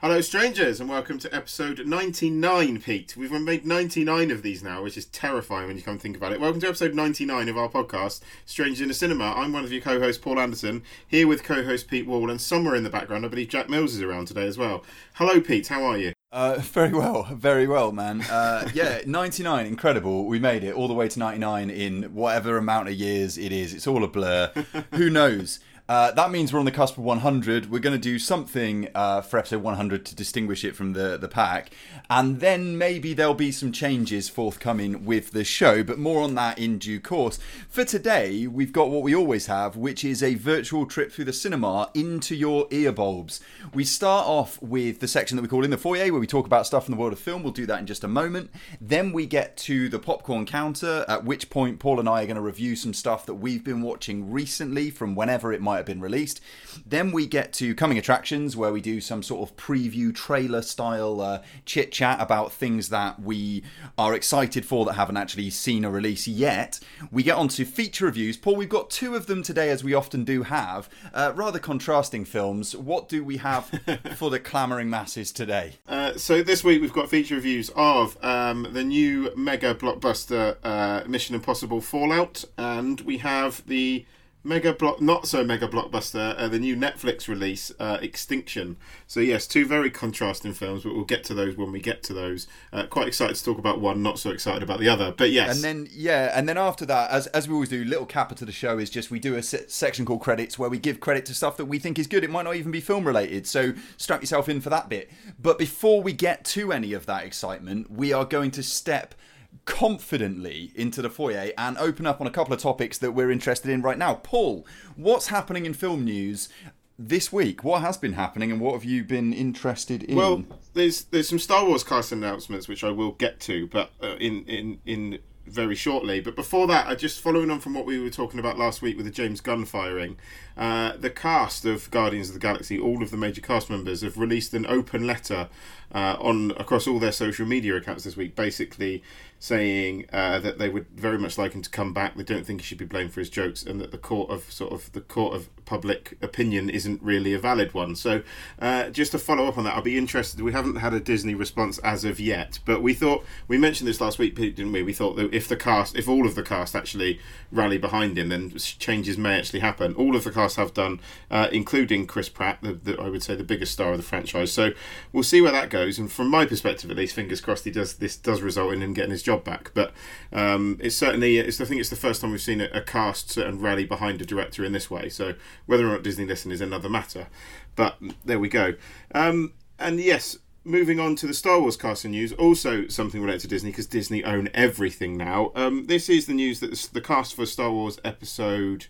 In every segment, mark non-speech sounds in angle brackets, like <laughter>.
Hello, strangers, and welcome to episode 99, Pete. We've made 99 of these now, which is terrifying when you come to think about it. Welcome to episode 99 of our podcast, Strangers in the Cinema. I'm one of your co hosts, Paul Anderson, here with co host Pete Wall, and somewhere in the background, I believe Jack Mills is around today as well. Hello, Pete, how are you? Uh, <laughs> very well, very well, man. Uh, yeah, <laughs> 99, incredible. We made it all the way to 99 in whatever amount of years it is. It's all a blur. <laughs> Who knows? Uh, that means we're on the cusp of 100. We're going to do something uh, for episode 100 to distinguish it from the, the pack. And then maybe there'll be some changes forthcoming with the show, but more on that in due course. For today, we've got what we always have, which is a virtual trip through the cinema into your earbulbs. We start off with the section that we call In the Foyer, where we talk about stuff in the world of film. We'll do that in just a moment. Then we get to the popcorn counter, at which point Paul and I are going to review some stuff that we've been watching recently from whenever it might have been released. Then we get to coming attractions, where we do some sort of preview trailer style uh, chit chat about things that we are excited for that haven't actually seen a release yet. We get on to feature reviews. Paul, we've got two of them today, as we often do have. Uh, rather contrasting films. What do we have <laughs> for the clamouring masses today? Uh, so, this week we've got feature reviews of um, the new mega blockbuster uh, Mission Impossible Fallout, and we have the mega block not so mega blockbuster uh, the new netflix release uh, extinction so yes two very contrasting films but we'll get to those when we get to those uh, quite excited to talk about one not so excited about the other but yes And then yeah, and then after that, as as we always do, little capper to the show is just we do a se- section called credits where we give credit to stuff that we think is good. It might not even be film related, so strap yourself in for that bit. But before we get to any of that excitement, we are going to step confidently into the foyer and open up on a couple of topics that we're interested in right now. Paul, what's happening in film news? This week, what has been happening, and what have you been interested in? well there's there's some star wars cast announcements which i will get to but uh, in in in very shortly but before that i just following on from what we were talking about last week with the james gunn firing uh, the cast of guardians of the galaxy all of the major cast members have released an open letter uh, on across all their social media accounts this week basically saying uh, that they would very much like him to come back. They don't think he should be blamed for his jokes, and that the court of sort of the court of public opinion isn't really a valid one. So, uh, just to follow up on that, I'll be interested. We haven't had a Disney response as of yet, but we thought we mentioned this last week, didn't we? We thought that if the cast, if all of the cast actually rally behind him, then changes may actually happen. All of the cast have done, uh, including Chris Pratt, the, the, I would say the biggest star of the franchise. So we'll see where that goes. And from my perspective, at least, fingers crossed, he does this does result in him getting his job back. But um, it's certainly, it's, I think it's the first time we've seen a, a cast and rally behind a director in this way. So whether or not Disney listen is another matter. But there we go. Um, and yes, moving on to the Star Wars casting news, also something related to Disney because Disney own everything now. Um, this is the news that the cast for Star Wars Episode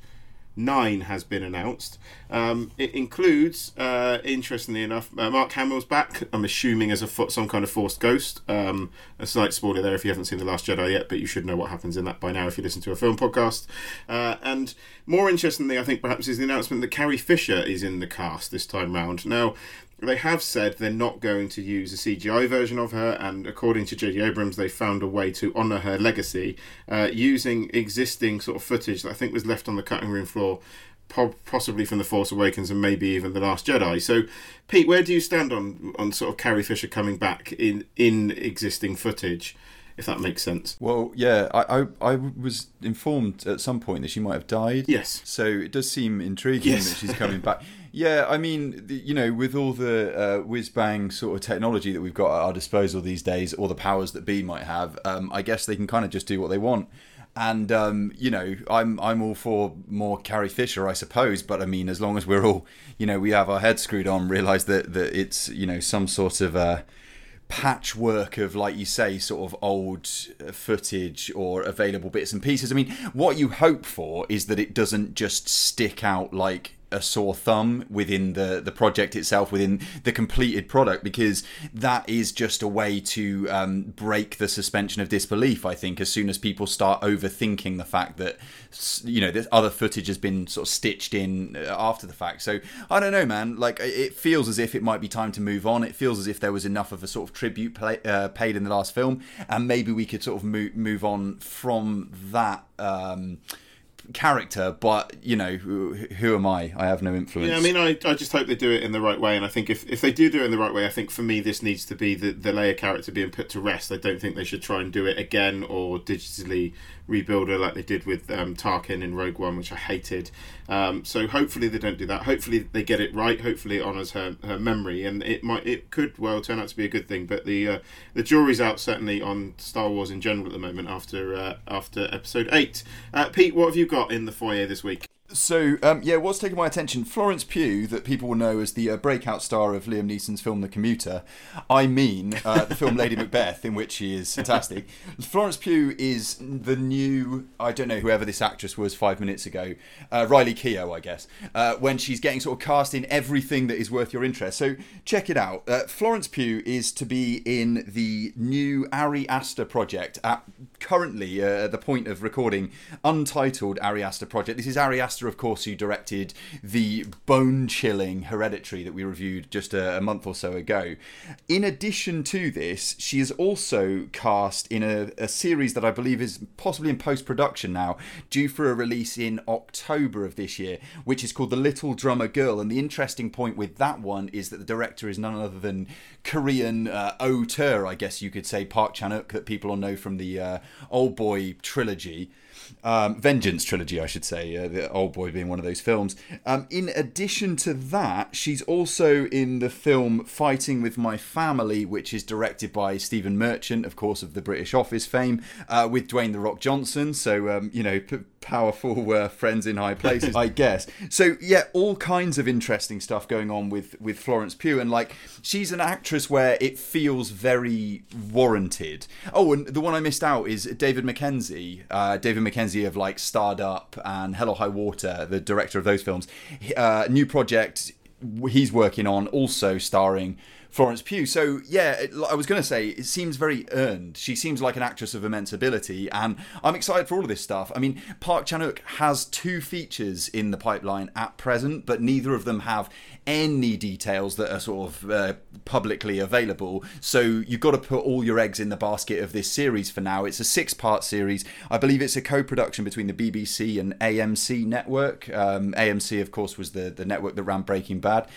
Nine has been announced. Um, it includes, uh, interestingly enough, uh, Mark Hamill's back. I'm assuming as a fo- some kind of Force ghost. Um, a slight spoiler there if you haven't seen the Last Jedi yet, but you should know what happens in that by now if you listen to a film podcast. Uh, and more interestingly, I think perhaps is the announcement that Carrie Fisher is in the cast this time round. Now. They have said they're not going to use a CGI version of her, and according to J.J. Abrams, they found a way to honour her legacy uh, using existing sort of footage that I think was left on the cutting room floor po- possibly from the Force Awakens and maybe even the Last Jedi. So, Pete, where do you stand on on sort of Carrie Fisher coming back in in existing footage? If that makes sense. Well, yeah, I, I I was informed at some point that she might have died. Yes. So it does seem intriguing Yes. that she's coming back. <laughs> Yeah, I mean, you know, with all the uh, whiz bang sort of technology that we've got at our disposal these days, or the powers that be might have, um, I guess they can kind of just do what they want. And um, you know, I'm I'm all for more Carrie Fisher, I suppose. But I mean, as long as we're all, you know, we have our heads screwed on, realise that that it's you know some sort of uh, patchwork of, like you say, sort of old uh, footage or available bits and pieces. I mean, what you hope for is that it doesn't just stick out like a sore thumb within the the project itself within the completed product because that is just a way to um, break the suspension of disbelief i think as soon as people start overthinking the fact that you know this other footage has been sort of stitched in uh, after the fact. So i don't know man. Like it feels as if it might be time to move on. It feels as if there was enough of a sort of tribute play, uh, paid in the last film and maybe we could sort of move, move on from that um, character, but you know, who, who am I? I have no influence. Yeah, I mean, I, I just hope they do it in the right way, and I think if, if they do do it in the right way, I think for me this needs to be the the Leia character being put to rest. I don't think they should try and do it again or digitally rebuild her like they did with um, Tarkin in Rogue One, which I hated. Um, so hopefully they don't do that. Hopefully they get it right. Hopefully it honors her, her memory, and it might it could well turn out to be a good thing. But the uh, the jury's out certainly on Star Wars in general at the moment after uh, after Episode Eight. Uh, Pete, what have you got in the foyer this week? So, um, yeah, what's taken my attention? Florence Pugh, that people will know as the uh, breakout star of Liam Neeson's film The Commuter. I mean, uh, the <laughs> film Lady Macbeth, in which she is fantastic. Florence Pugh is the new, I don't know, whoever this actress was five minutes ago, uh, Riley Keough, I guess, uh, when she's getting sort of cast in everything that is worth your interest. So, check it out. Uh, Florence Pugh is to be in the new Ari Aster project at currently, uh, at the point of recording, untitled Ari Aster project. This is Ari Aster of course, who directed the bone chilling Hereditary that we reviewed just a, a, month or so ago. In addition to this, she is also cast in a, a series that I believe is possibly in post production now, due for a release in October of this year, which is called The Little Drummer Girl. And the interesting point with that one is that the director is none other than Korean uh, auteur, I guess you could say, Park Chan Wook, that people will know from the uh, Old Boy trilogy um, Vengeance trilogy, I should say, uh, the Old Boy being one of those films. Um, in addition to that, she's also in the film Fighting with My Family, which is directed by Stephen Merchant, of course, of the British Office fame, uh, with Dwayne The Rock Johnson. So, um, you know, p- powerful <laughs> uh, friends in high places, I guess. So, yeah, all kinds of interesting stuff going on with, with Florence Pugh. And, like, she's an actress where it feels very warranted. Oh, and the one I missed out is David Mackenzie. Uh, David Mackenzie of like Starred Up and Hell or High Water, the director of those films. Uh, new project he's working on, also starring Florence Pugh. So yeah, I was going to say it seems very earned. She seems like an actress of immense ability, and I'm excited for all of this stuff. I mean, Park Chan Wook has two features in the pipeline at present, but neither of them have any details that are sort of uh, publicly available. So you've got to put all your eggs in the basket of this series for now. It's a six-part series. I believe it's a co-production between the BBC and AMC network. Um, AMC, of course, was the the network that ran Breaking Bad.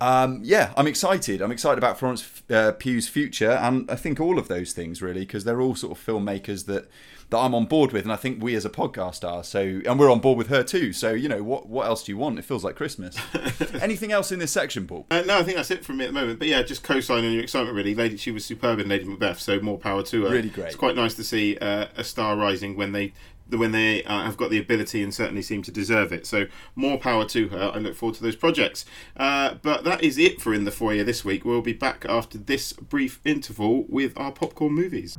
Um, yeah, I'm excited. I'm excited about Florence uh, Pugh's future, and I think all of those things really, because they're all sort of filmmakers that that I'm on board with, and I think we as a podcast are. So, and we're on board with her too. So, you know, what what else do you want? It feels like Christmas. <laughs> Anything else in this section, Paul? Uh, no, I think that's it from me at the moment. But yeah, just co-signing your excitement. Really, Lady, she was superb in Lady Macbeth. So more power to her. Really great. It's quite nice to see uh, a star rising when they when they uh, have got the ability and certainly seem to deserve it. So more power to her. I look forward to those projects. Uh, but that is it for in the foyer this week. We'll be back after this brief interval with our popcorn movies.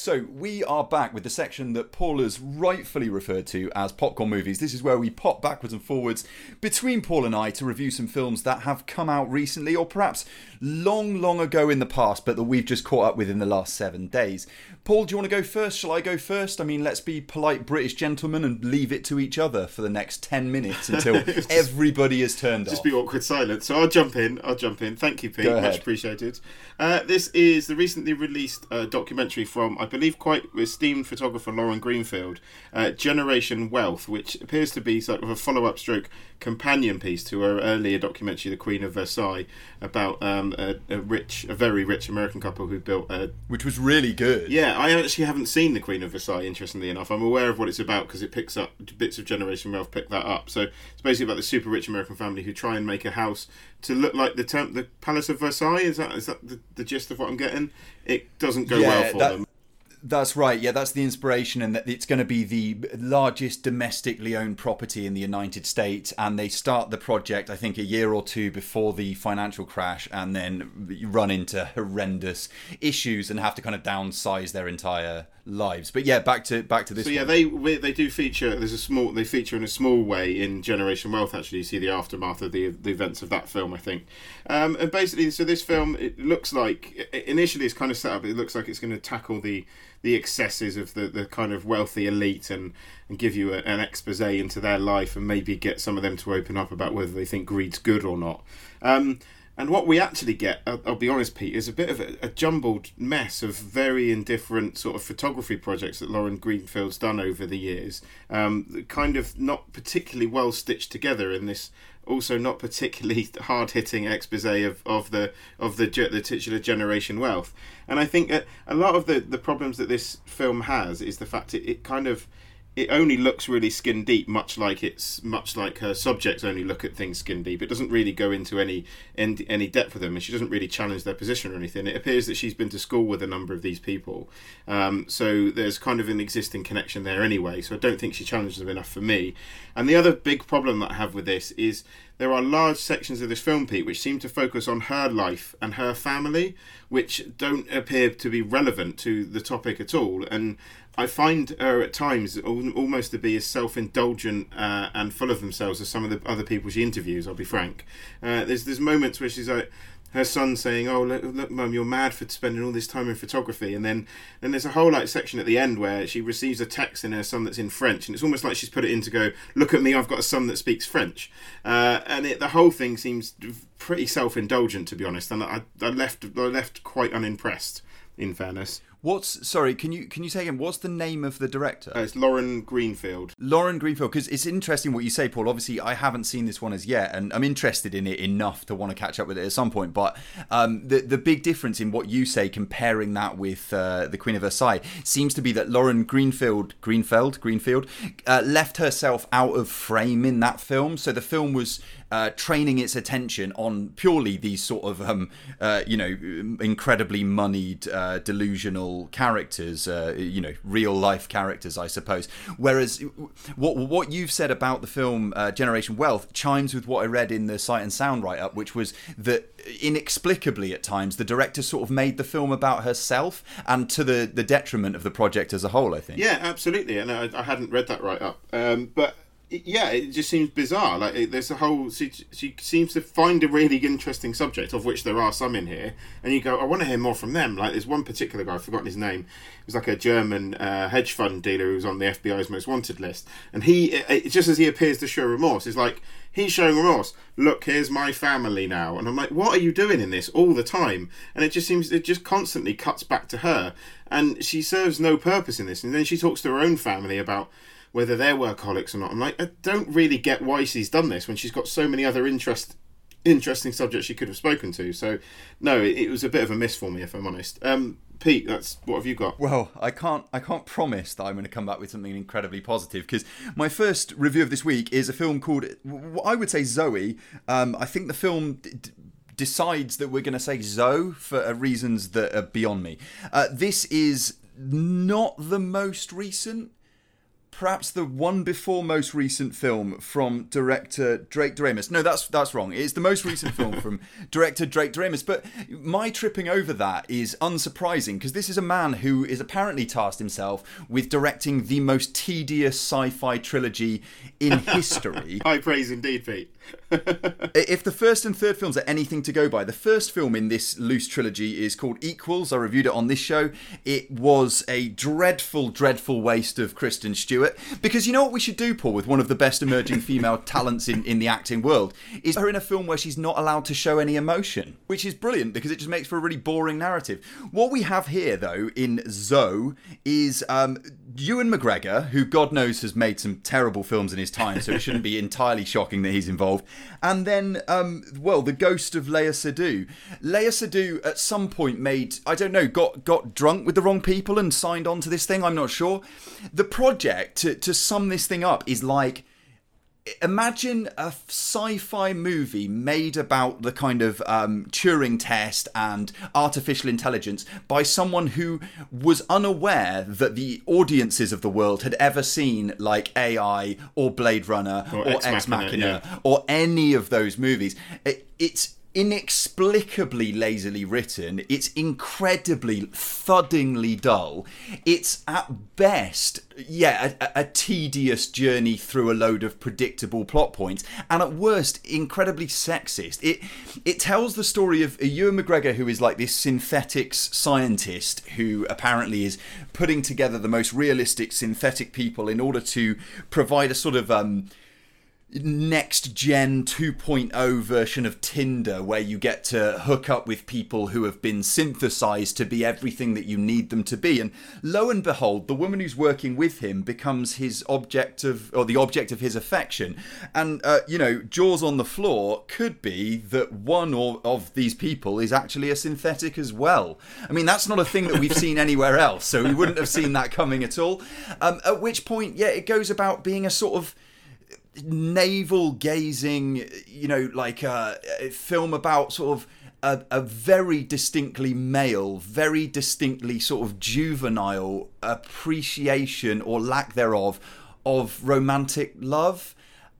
So, we are back with the section that Paul has rightfully referred to as popcorn movies. This is where we pop backwards and forwards between Paul and I to review some films that have come out recently or perhaps long, long ago in the past, but that we've just caught up with in the last seven days. Paul, do you want to go first? Shall I go first? I mean, let's be polite British gentlemen and leave it to each other for the next 10 minutes until just, <laughs> <laughs> everybody has turned just off. Just be awkward silence. So, I'll jump in. I'll jump in. Thank you, Pete. Much appreciated. Uh, this is the recently released uh, documentary from, I believe, quite esteemed photographer Lauren Greenfield, uh, Generation Wealth, which appears to be sort of a follow up stroke companion piece to her earlier documentary, The Queen of Versailles, about um, a, a, rich, a very rich American couple who built a. Which was really good. Yeah, I actually haven't seen The Queen of Versailles, interestingly enough. I'm aware of what it's about because it picks up bits of Generation Wealth, pick that up. So it's basically about the super rich American family who try and make a house to look like the temp- the Palace of Versailles. Is that is that the, the gist of what I'm getting? It doesn't go yeah, well for that, them. That's right. Yeah, that's the inspiration, and that it's going to be the largest domestically owned property in the United States. And they start the project, I think, a year or two before the financial crash, and then run into horrendous issues and have to kind of downsize their entire lives. But yeah, back to back to this. So yeah, one. they they do feature. There's a small. They feature in a small way in Generation Wealth. Actually, you see the aftermath of the the events of that film. I think, um, and basically, so this film it looks like initially it's kind of set up. It looks like it's going to tackle the the excesses of the, the kind of wealthy elite and, and give you a, an expose into their life and maybe get some of them to open up about whether they think greed's good or not. Um, And what we actually get, I'll, be honest, Pete, is a bit of a, a, jumbled mess of varying different sort of photography projects that Lauren Greenfield's done over the years. Um, kind of not particularly well stitched together in this also not particularly <laughs> hard hitting expose of, of the of the the titular generation wealth. And I think a lot of the, the problems that this film has is the fact it, it kind of it only looks really skin deep, much like it's much like her subjects only look at things skin deep. It doesn't really go into any any, depth with them, and she doesn't really challenge their position or anything. It appears that she's been to school with a number of these people, um, so there's kind of an existing connection there anyway. So I don't think she challenges them enough for me. And the other big problem that I have with this is there are large sections of this film, Pete, which seem to focus on her life and her family, which don't appear to be relevant to the topic at all. And I find her at times almost to be as self-indulgent uh, and full of themselves as some of the other people she interviews. I'll be frank. Uh, there's there's moments where she's like her son saying, "Oh look, look, mum, you're mad for spending all this time in photography," and then then there's a whole like section at the end where she receives a text in her son that's in French, and it's almost like she's put it in to go, "Look at me, I've got a son that speaks French," uh, and it, the whole thing seems pretty self-indulgent to be honest, and I, I left I left quite unimpressed. In fairness, What's sorry? Can you can you say again? What's the name of the director? Uh, it's Lauren Greenfield. Lauren Greenfield, because it's interesting what you say, Paul. Obviously, I haven't seen this one as yet, and I'm interested in it enough to want to catch up with it at some point. But um, the the big difference in what you say, comparing that with uh, the Queen of Versailles, seems to be that Lauren Greenfield, Greenfield, Greenfield, uh, left herself out of frame in that film. So the film was uh, training its attention on purely these sort of um, uh, you know incredibly moneyed uh, delusional characters uh, you know real life characters I suppose. Whereas what what you've said about the film uh, Generation Wealth chimes with what I read in the Sight and Sound write up which was that inexplicably at times the director sort of made the film about herself and to the the detriment of the project as a whole I think. Yeah absolutely and I, I hadn't read that right up um, but yeah, it just seems bizarre. Like it, there's a whole she, she seems to find a really interesting subject, of which there are some in here, and you go, I want to hear more from them. Like there's one particular guy, I've forgotten his name. It was like a German uh, hedge fund dealer who was on the FBI's most wanted list, and he it, it, just as he appears to show remorse, is like he's showing remorse. Look, here's my family now, and I'm like, what are you doing in this all the time? And it just seems it just constantly cuts back to her, and she serves no purpose in this. And then she talks to her own family about whether they're workaholics or not. I'm like, I don't really get why she's done this when she's got so many other interest interesting subjects she could have spoken to. So, no, it, it was a bit of a miss for me, if I'm honest. Um, Pete, that's what have you got? Well, I can't I can't promise that I'm going to come back with something incredibly positive because my first review of this week is a film called what I would say Zoe. Um, I think the film. D- decides that we're going to say Zoe for uh, reasons that are beyond me. Uh, this is not the most recent perhaps the one before most recent film from director Drake Doremus. No, that's that's wrong. It's the most recent film from <laughs> director Drake Doremus. But my tripping over that is unsurprising because this is a man who is apparently tasked himself with directing the most tedious sci-fi trilogy in <laughs> history. High praise indeed, Pete. If the first and third films are anything to go by, the first film in this loose trilogy is called Equals. I reviewed it on this show. It was a dreadful, dreadful waste of Kristen Stewart. Because you know what we should do, Paul, with one of the best emerging female <laughs> talents in, in the acting world? Is her in a film where she's not allowed to show any emotion, which is brilliant because it just makes for a really boring narrative. What we have here, though, in Zoe, is um, Ewan McGregor, who God knows has made some terrible films in his time, so it shouldn't be <laughs> entirely shocking that he's involved. And then, um, well, the ghost of Léa Seydoux. Léa Seydoux at some point made, I don't know, got got drunk with the wrong people and signed on to this thing. I'm not sure. The project to to sum this thing up is like imagine a sci-fi movie made about the kind of um, Turing test and artificial intelligence by someone who was unaware that the audiences of the world had ever seen like AI or Blade Runner or, or Ex, Ex Machina, Machina yeah. or any of those movies. It, it's inexplicably lazily written. It's incredibly thuddingly dull. It's at best, yeah, a, a, tedious journey through a load of predictable plot points, and at worst, incredibly sexist. It it tells the story of Ewan McGregor, who is like this synthetics scientist who apparently is putting together the most realistic synthetic people in order to provide a sort of um, next gen 2.0 version of Tinder where you get to hook up with people who have been synthesized to be everything that you need them to be. And lo and behold the woman who's working with him becomes his object of or the object of his affection. And uh, you know jaws on the floor could be that one or, of these people is actually a synthetic as well. I mean that's not a thing that we've seen <laughs> anywhere else so we wouldn't have seen that coming at all. Um, at which point yeah it goes about being a sort of navel gazing, you know, like a, film about sort of a, a, very distinctly male, very distinctly sort of juvenile appreciation or lack thereof of romantic love.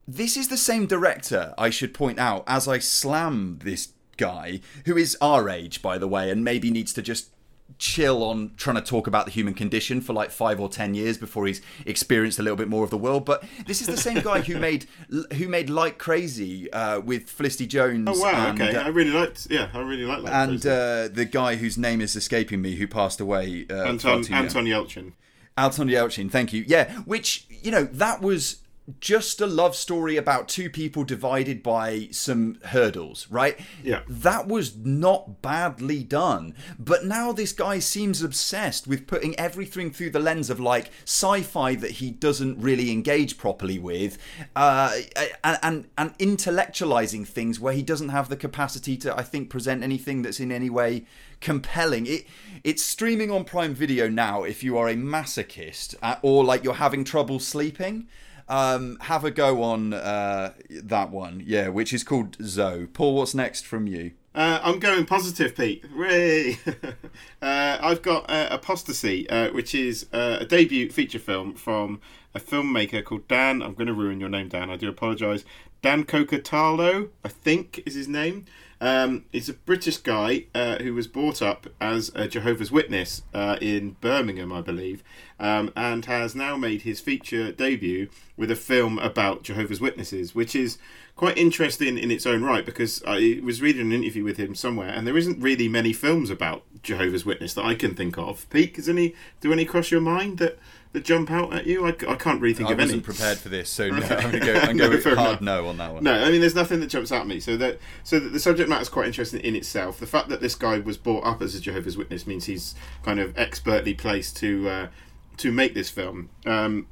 This is the same director, I should point out, as I slam this guy, who is our age, by the way, and maybe needs to just chill on trying to talk about the human condition for like five or ten years before he's experienced a little bit more of the world. But this is the same guy who made <laughs> who made Like Crazy uh, with Felicity Jones. Oh wow! and, okay, uh, I really liked. Yeah, I really liked. Like and uh, the guy whose name is escaping me, who passed away. Uh, Anton. Anton Yelchin. Anton Yelchin, thank you. Yeah, which, you know, that was just a love story about two people divided by some hurdles, right? Yeah. That was not badly done. But now this guy seems obsessed with putting everything through the lens of like sci fi that he doesn't really engage properly with, uh, and, and, and intellectualizing things where he doesn't have the capacity to, I think, present anything that's in any way compelling. It it's streaming on Prime Video now. If you are a masochist uh, or like you're having trouble sleeping, um, have a go on uh, that one. Yeah, which is called Zoe. Paul, what's next from you? Uh, I'm going positive, Pete. Hooray! <laughs> uh, I've got uh, Apostasy, uh, which is uh, a debut feature film from a filmmaker called Dan. I'm going to ruin your name, Dan. I do apologise. Dan Cocatalo, I think, is his name. Um, he's a British guy uh, who was brought up as a Jehovah's Witness in Birmingham, I believe, um, and has now made his feature debut with a film about Jehovah's Witnesses, which is quite interesting in its own right because I was reading an interview with him somewhere, and there isn't really many films about Jehovah's Witness that I can think of. Pete, does any do any cross your mind that? That jump out at you? I, I can't really think I of wasn't prepared for this, so no, <laughs> I'm going to go, I'm No, go hard enough. no on that one. No, I mean, there's nothing that jumps out at me. So that so that the subject matter is quite interesting in itself. The fact that this guy was brought up as a Jehovah's Witness means he's kind of expertly placed to uh, to make this film. Um,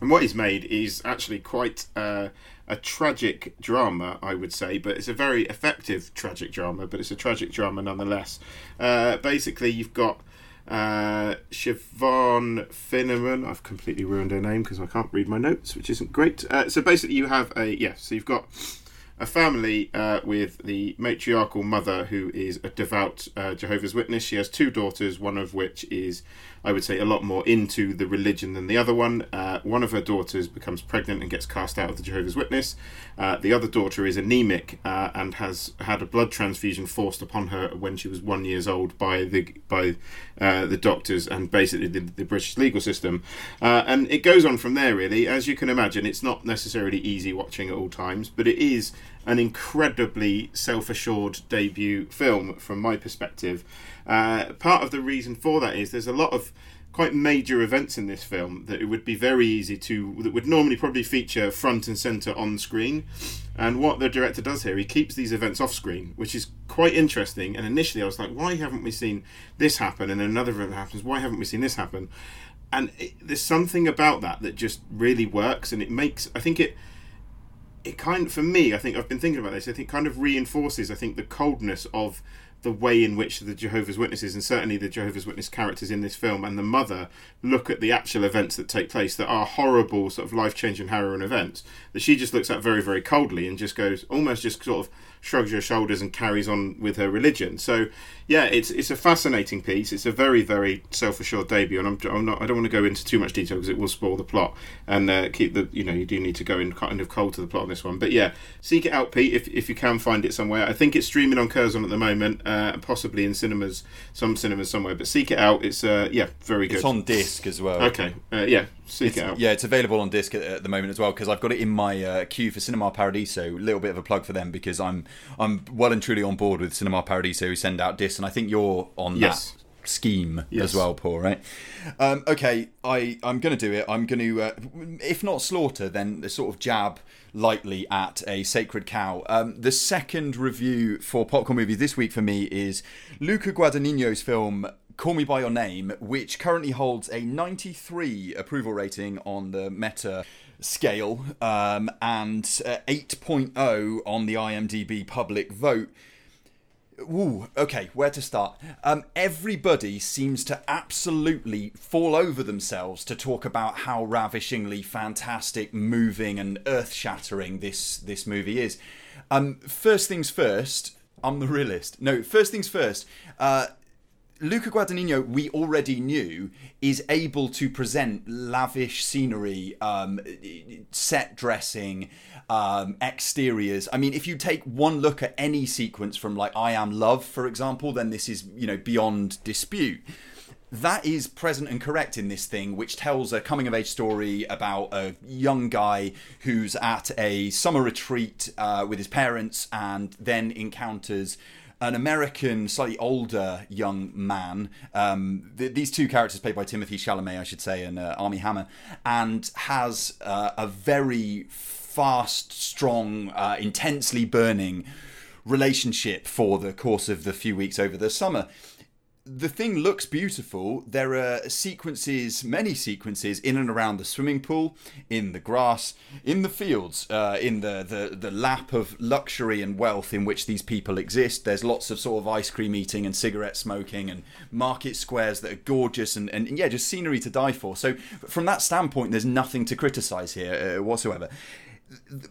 and what he's made is actually quite uh, a tragic drama, I would say, but it's a very effective tragic drama. But it's a tragic drama nonetheless. Uh, basically, you've got uh, Siobhan. I've completely ruined her name because I can't read my notes, which isn't great. Uh, so basically, you have a yeah. So you've got a family uh, with the matriarchal mother who is a devout uh, Jehovah's Witness. She has two daughters, one of which is, I would say, a lot more into the religion than the other one. Uh, one of her daughters becomes pregnant and gets cast out of the Jehovah's Witness. Uh, the other daughter is anemic uh, and has had a blood transfusion forced upon her when she was one years old by the by uh, the doctors and basically the, the British legal system. Uh, and it goes on from there. Really, as you can imagine, it's not necessarily easy watching at all times, but it is an incredibly self-assured debut film from my perspective. Uh, part of the reason for that is there's a lot of quite major events in this film that it would be very easy to that would normally probably feature front and center on screen. And what the director does here he keeps these events off screen which is quite interesting. And initially i was like why haven't we seen this happen? And another event happens why haven't we seen this happen? And it, there's something about that that just really works. And it makes i think it it kind of, for me i think i've been thinking about this i think kind of reinforces i think the coldness of the way in which the jehovah's witnesses and certainly the jehovah's witness characters in this film and the mother look at the actual events that take place that are horrible sort of life-changing harrowing events that she just looks at very very coldly and just goes almost just sort of shrugs her shoulders and carries on with her religion. So yeah it's it's a fascinating piece. It's a very very self-assured debut and i'm, I'm not i don't want to go into too much detail because it will spoil the plot and uh, keep the you know you do need to go in kind of cold to the plot on this one. But yeah seek it out pete if, if you can find it somewhere. I think it's streaming on curzon at the moment uh, possibly in cinemas some cinemas somewhere but seek it out. It's uh, yeah very good. It's on disc as well. okay uh, yeah seek it out. Yeah, it's available on disc at, at the moment as well because I've got it in my uh, queue for Cinema Paradiso. A little bit of a plug for them because I'm I'm well and truly on board with Cinema Paradiso who send out discs, and I think you're on Yes. that scheme Yes. as well, Paul. Right? Um, okay, I I'm going to do it. I'm going to, uh, if not slaughter, then sort of jab lightly at a sacred cow. Um, the second review for popcorn movies this week for me is Luca Guadagnino's film. Call Me By Your Name, which currently holds a 93 approval rating on the Meta scale um, and uh, 8.0 on the IMDb public vote. Ooh, okay, where to start? Um, everybody seems to absolutely fall over themselves to talk about how ravishingly fantastic, moving, and earth-shattering this this movie is. Um, first things first, I'm the realist. No, first things first. Uh, Luca Guadagnino, we already knew, is able to present lavish scenery, um, set dressing, um, exteriors. I mean, if you take one look at any sequence from like I Am Love, for example, then this is you know beyond dispute. That is present and correct in this thing, which tells a coming of age story about a young guy who's at a summer retreat uh, with his parents and then encounters an American, slightly older young man. Um, th- these two characters played by Timothée Chalamet, I should say, and uh, Armie Hammer, and has uh, a very fast, strong, uh, intensely burning relationship for the course of the few weeks over the summer. The thing looks beautiful. There are sequences, many sequences, in and around the swimming pool, in the grass, in the fields, uh, in the, the, the lap of luxury and wealth in which these people exist. There's lots of sort of ice cream eating and cigarette smoking and market squares that are gorgeous and, and yeah, just scenery to die for. So, from that standpoint, there's nothing to criticize here uh, whatsoever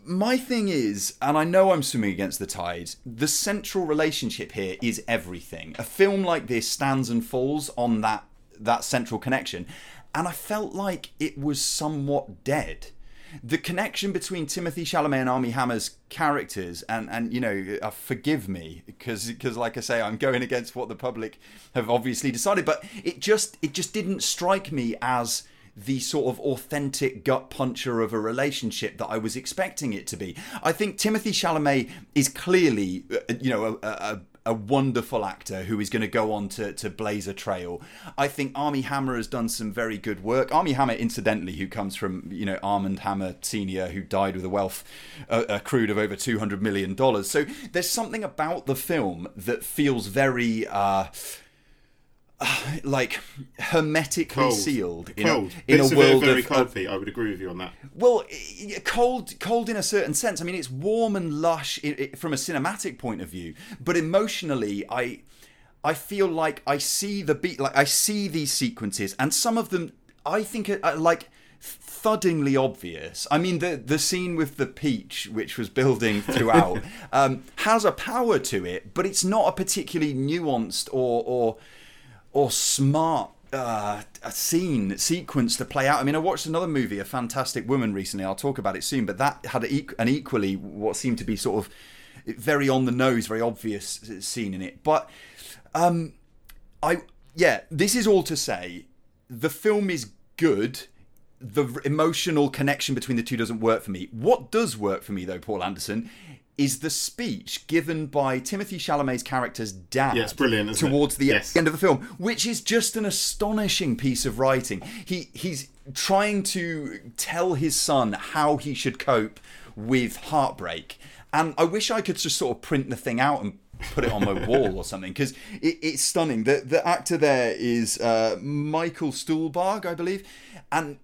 my thing is, and I know I'm swimming against the tide, the central relationship here is everything. A film like this stands and falls on that that central connection. And I felt like it was somewhat dead. The connection between Timothée Chalamet and Armie Hammer's characters, and and you know, uh, forgive me because because like I say, I'm going against what the public have obviously decided, but it just it just didn't strike me as the sort of authentic gut puncher of a relationship that I was expecting it to be. I think Timothée Chalamet is clearly, uh, you know, a, a, a wonderful actor who is going to go on to, to blaze a trail. I think Armie Hammer has done some very good work. Armie Hammer, incidentally, who comes from, you know, Armand Hammer Sr., who died with a wealth uh, accrued of over $200 million. So there's something about the film that feels very. Uh, <sighs> like hermetically Cold. sealed in Cold. a, in a it world very of, cold, of Pete. I would agree with you on that. well, cold, cold in a certain sense. I mean, it's warm and lush i i from a cinematic point of view, but emotionally, I, I feel like I see the beat, like I see these sequences, and some of them I think are, are like thuddingly obvious. I mean, the the scene with the peach, which was building <laughs> throughout, um, has a power to it, but it's not a particularly nuanced or or or smart uh, a scene sequence to play out. I mean, I watched another movie, A Fantastic Woman, recently. I'll talk about it soon, but that had an equally what seemed to be sort of very on the nose, very obvious scene in it. But um, I yeah, this is all to say the film is good. The emotional connection between the two doesn't work for me. What does work for me, though, Paul Anderson, is the speech given by Timothée Chalamet's character's dad Yeah, it's brilliant, isn't it? towards the Yes. end of the film, which is just an astonishing piece of writing. He he's trying to tell his son how he should cope with heartbreak, and I wish I could just sort of print the thing out and put it on my <laughs> wall or something because it, it's stunning. The the actor there is uh, Michael Stuhlbarg, I believe, and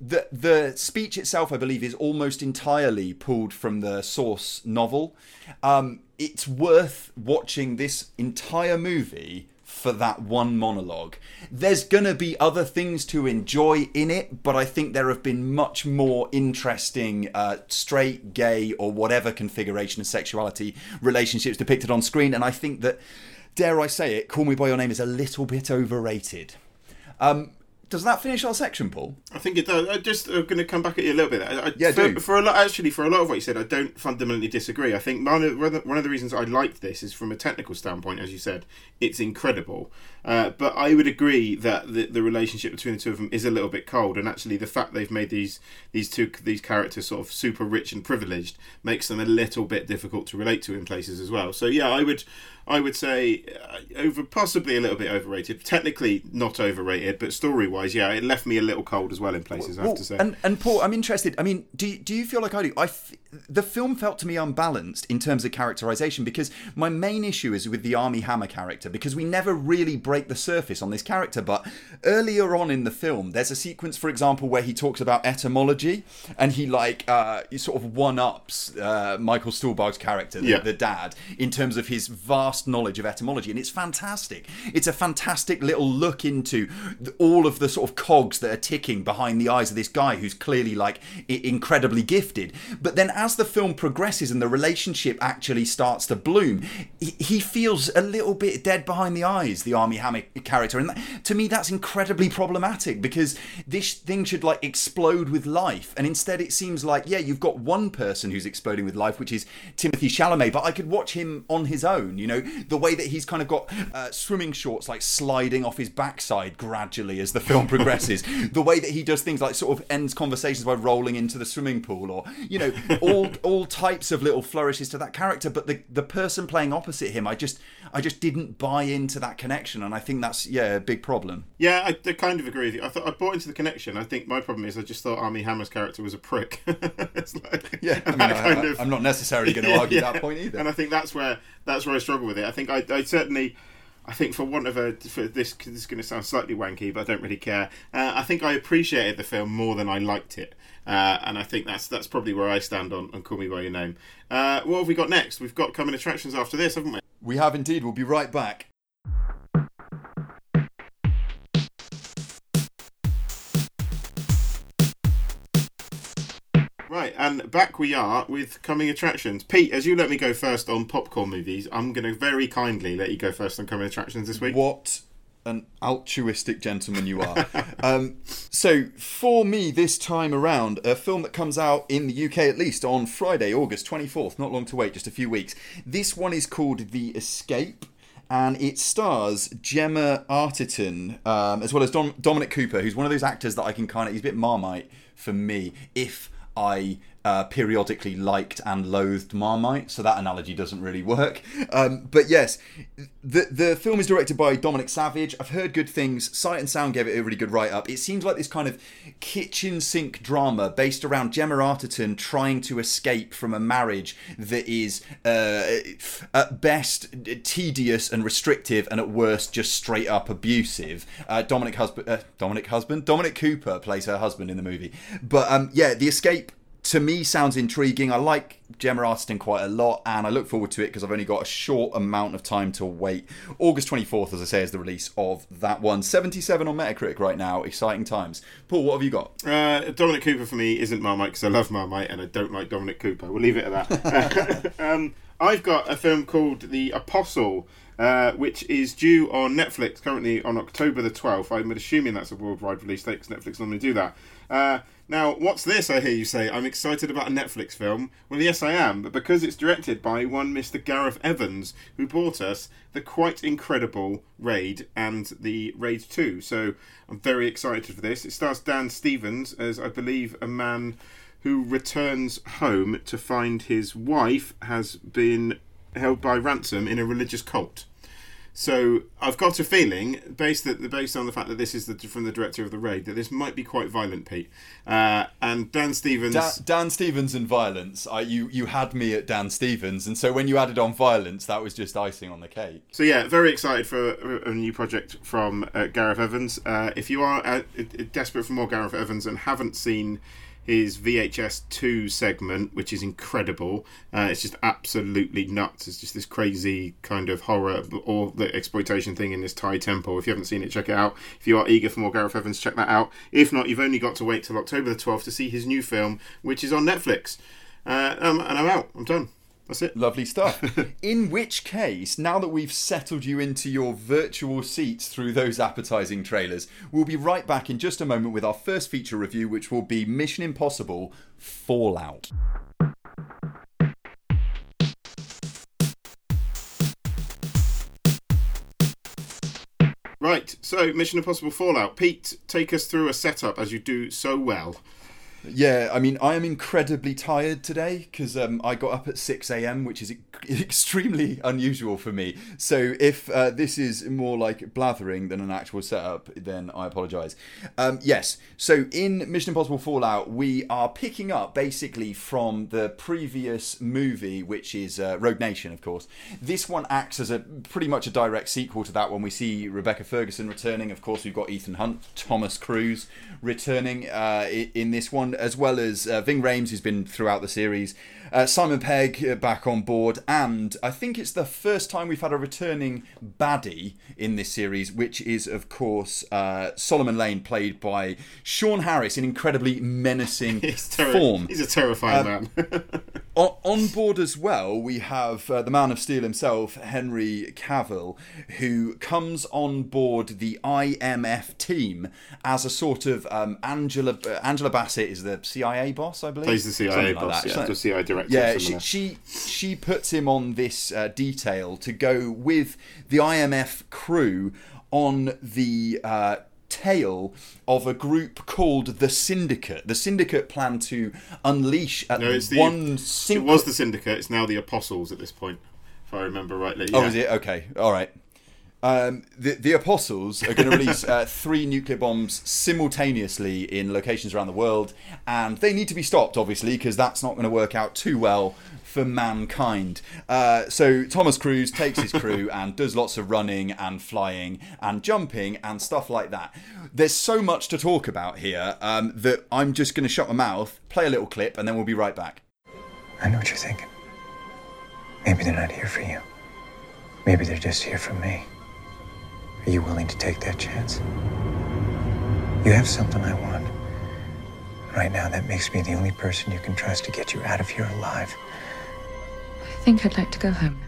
the the speech itself, I believe, is almost entirely pulled from the source novel. Um, it's worth watching this entire movie for that one monologue. There's gonna be other things to enjoy in it, but I think there have been much more interesting uh, straight, gay, or whatever configuration of sexuality relationships depicted on screen, and I think that, dare I say it, Call Me by Your Name is a little bit overrated. Um, does that finish our section, Paul? I think it does. I just uh, going to come back at you a little bit. I, Yeah, for, do. for a lot, actually, for a lot of what you said, I don't fundamentally disagree. I think one of, the- one of the reasons I liked this is from a technical standpoint, as you said, it's incredible. Uh, but I would agree that the, the relationship between the two of them is a little bit cold, and actually, the fact they've made these these two these characters sort of super rich and privileged makes them a little bit difficult to relate to in places as well. So yeah, I would I would say uh, over, possibly a little bit overrated. Technically not overrated, but story wise, yeah, it left me a little cold as well in places. I have to say. And, and Paul, I'm interested. I mean, do do you feel like I do? I f- the film felt to me unbalanced in terms of characterization because my main issue is with the Armie Hammer character because we never really break the surface on this character. But earlier on in the film, there's a sequence, for example, where he talks about etymology and he like uh, he sort of one ups uh, Michael Stuhlbarg's character, the, Yeah. the dad, in terms of his vast knowledge of etymology, and it's fantastic. It's a fantastic little look into all of the sort of cogs that are ticking behind the eyes of this guy who's clearly like I- incredibly gifted. But then, as the film progresses and the relationship actually starts to bloom, he, he feels a little bit dead behind the eyes. The Armie Hammer character, and that, to me, that's incredibly problematic because this thing should like explode with life, and instead it seems like yeah, you've got one person who's exploding with life, which is Timothée Chalamet, but I could watch him on his own. You know, the way that he's kind of got uh, swimming shorts like sliding off his backside gradually as the film progresses. <laughs> the way that he does things like sort of ends conversations by rolling into the swimming pool, or you know, all <laughs> all types of little flourishes to that character. But the the person playing opposite him, I just I just didn't buy into that connection, and I think that's yeah a big problem. Yeah, I, I kind of agree with you. I thought I bought into the connection. I think my problem is I just thought Armie Hammer's character was a prick. <laughs> it's like, <laughs> Yeah, I mean, I, I, of, I'm not necessarily going <laughs> to argue that point either. And I think that's where that's where I struggle with it. I think I, I certainly. I think for want of a for this this is going to sound slightly wanky, but I don't really care. Uh, I think I appreciated the film more than I liked it, uh, and I think that's that's probably where I stand on, on Call Me by Your Name. Uh, what have we got next? We've got coming attractions after this, haven't we? We have indeed. We'll be right back. Right, and back we are with coming attractions. Pete, as you let me go first on popcorn movies, I'm going to very kindly let you go first on coming attractions this week. What an altruistic gentleman you are. <laughs> um, so, for me this time around, a film that comes out in the UK at least on Friday, August 24th, not long to wait, just a few weeks. This one is called The Escape. And it stars Gemma Arterton, um, as well as Dom- Dominic Cooper, who's one of those actors that I can kind of, he's a bit marmite for me if I uh, periodically liked and loathed Marmite, so that analogy doesn't really work. Um, but yes, the the film is directed by Dominic Savage. I've heard good things. Sight and Sound gave it a really good write up. It seems like this kind of kitchen sink drama based around Gemma Arterton trying to escape from a marriage that is uh, at best tedious and restrictive, and at worst just straight up abusive. Uh, Dominic husband, uh, Dominic husband, Dominic Cooper plays her husband in the movie. But um, yeah, the escape to me sounds intriguing. I like Gemma Arterton quite a lot, and I look forward to it because I've only got a short amount of time to wait. August 24th, as I say, is the release of that one. 77 on Metacritic right now. Exciting times. Paul, what have you got? Uh, Dominic Cooper for me isn't Marmite because I love Marmite and I don't like Dominic Cooper. We'll leave it at that. <laughs> <laughs> um, I've got a film called The Apostle, uh, which is due on Netflix currently on October the 12th. I'm assuming that's a worldwide release date because Netflix normally do that. Uh, now, what's this? I hear you say. I'm excited about a Netflix film. Well, yes, I am, but because it's directed by one Mr. Gareth Evans, who brought us the quite incredible Raid and the Raid 2. So I'm very excited for this. It stars Dan Stevens as, I believe, a man who returns home to find his wife has been held by ransom in a religious cult. So I've got a feeling, based that based on the fact that this is the, from the director of the raid, that this might be quite violent, Pete. Uh, and Dan Stevens, Dan, Dan Stevens and violence. I, you you had me at Dan Stevens, and so when you added on violence, that was just icing on the cake. So yeah, very excited for a, a new project from uh, Gareth Evans. Uh, if you are uh, desperate for more Gareth Evans and haven't seen his VHS two segment, which is incredible, uh, it's just absolutely nuts. It's just this crazy kind of horror or the exploitation thing in this Thai temple. If you haven't seen it, check it out. If you are eager for more Gareth Evans, check that out. If not, you've only got to wait till October the twelfth to see his new film, which is on Netflix. Uh, um, and I'm out. I'm done. That's it. Lovely stuff. <laughs> in which case, now that we've settled you into your virtual seats through those appetizing trailers, we'll be right back in just a moment with our first feature review, which will be Mission Impossible Fallout. Right, so Mission Impossible Fallout. Pete, take us through a setup as you do so well. Yeah, I mean, I am incredibly tired today because um, I got up at 6 a.m., which is e- <laughs> extremely unusual for me. So if uh, this is more like blathering than an actual setup, then I apologise. Um, yes, so in Mission Impossible Fallout, we are picking up basically from the previous movie, which is uh, Rogue Nation, of course. This one acts as a pretty much a direct sequel to that one. We see Rebecca Ferguson returning. Of course, we've got Ethan Hunt, Thomas Cruise returning uh, in this one, as well as uh, Ving Rhames, who's been throughout the series. Uh, Simon Pegg uh, back on board, and I think it's the first time we've had a returning baddie in this series, which is, of course, uh, Solomon Lane, played by Sean Harris in incredibly menacing <laughs> He's, terri- form. he's a terrifying Um, man. <laughs> On, on board as well, we have uh, the Man of Steel himself, Henry Cavill, who comes on board the IMF team as a sort of um, Angela uh, Angela Bassett is the CIA boss, I believe. Plays the CIA Something like boss, that. yeah, Something- the CIA director. yeah, she, she she puts him on this uh, detail to go with the IMF crew on the uh, tail of a group called the Syndicate. The Syndicate plan to unleash at No, it's the, one it was the Syndicate. It's now the Apostles at this point, if I remember rightly. Oh, is it? Okay, all right. Um, the, the Apostles are going to release uh, <laughs> three nuclear bombs simultaneously in locations around the world, and they need to be stopped, obviously, because that's not going to work out too well for mankind. Uh, so Thomas Cruise takes his crew <laughs> and does lots of running and flying and jumping and stuff like that. There's so much to talk about here um, that I'm just going to shut my mouth, play a little clip, and then we'll be right back. I know what you're thinking. Maybe they're not here for you. Maybe they're just here for me. Are you willing to take that chance? You have something I want. Right now, that makes me the only person you can trust to get you out of here alive. I think I'd like to go home.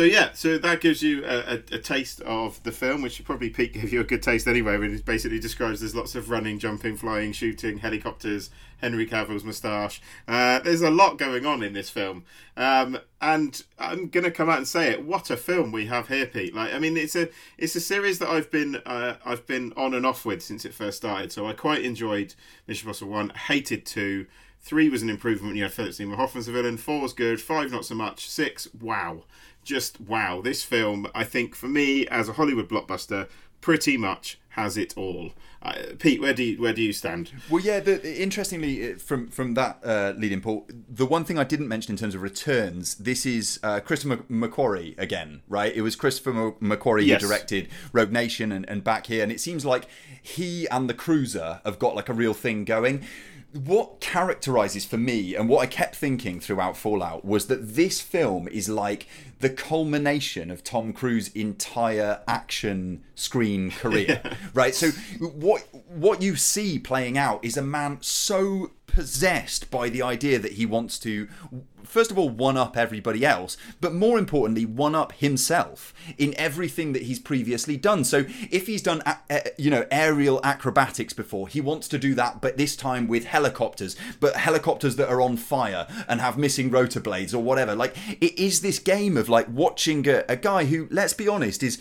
So yeah, so that gives you a, a, a taste of the film, which probably Pete gave you a good taste anyway. When it basically describes there's lots of running, jumping, flying, shooting, helicopters, Henry Cavill's moustache. Uh, there's a lot going on in this film, um, and I'm gonna come out and say it. What a film we have here, Pete! Like, I mean, it's a it's a series that I've been uh, I've been on and off with since it first started. So I quite enjoyed Mission Impossible One, hated two. Three was an improvement. You know, Philip Seymour Hoffman's a villain. Four was good. Five, not so much. Six, wow just wow. This film, I think, for me as a Hollywood blockbuster, pretty much has it all. Uh, Pete, where do you, where do you stand? Well, yeah. The, interestingly, from from that uh, leading Paul, the one thing I didn't mention in terms of returns, this is uh, Christopher McQuarrie again, right? It was Christopher McQuarrie Yes. who directed Rogue Nation and, and back here, and it seems like he and the Cruiser have got like a real thing going. What characterizes for me, and what I kept thinking throughout Fallout, was that this film is like the culmination of Tom Cruise's entire action screen career, <laughs> right? So what what you see playing out is a man so possessed by the idea that he wants to first of all one up everybody else but more importantly one up himself in everything that he's previously done. So if he's done you know aerial acrobatics before he wants to do that but this time with helicopters but helicopters that are on fire and have missing rotor blades or whatever. Like it is this game of like watching a, a guy who let's be honest is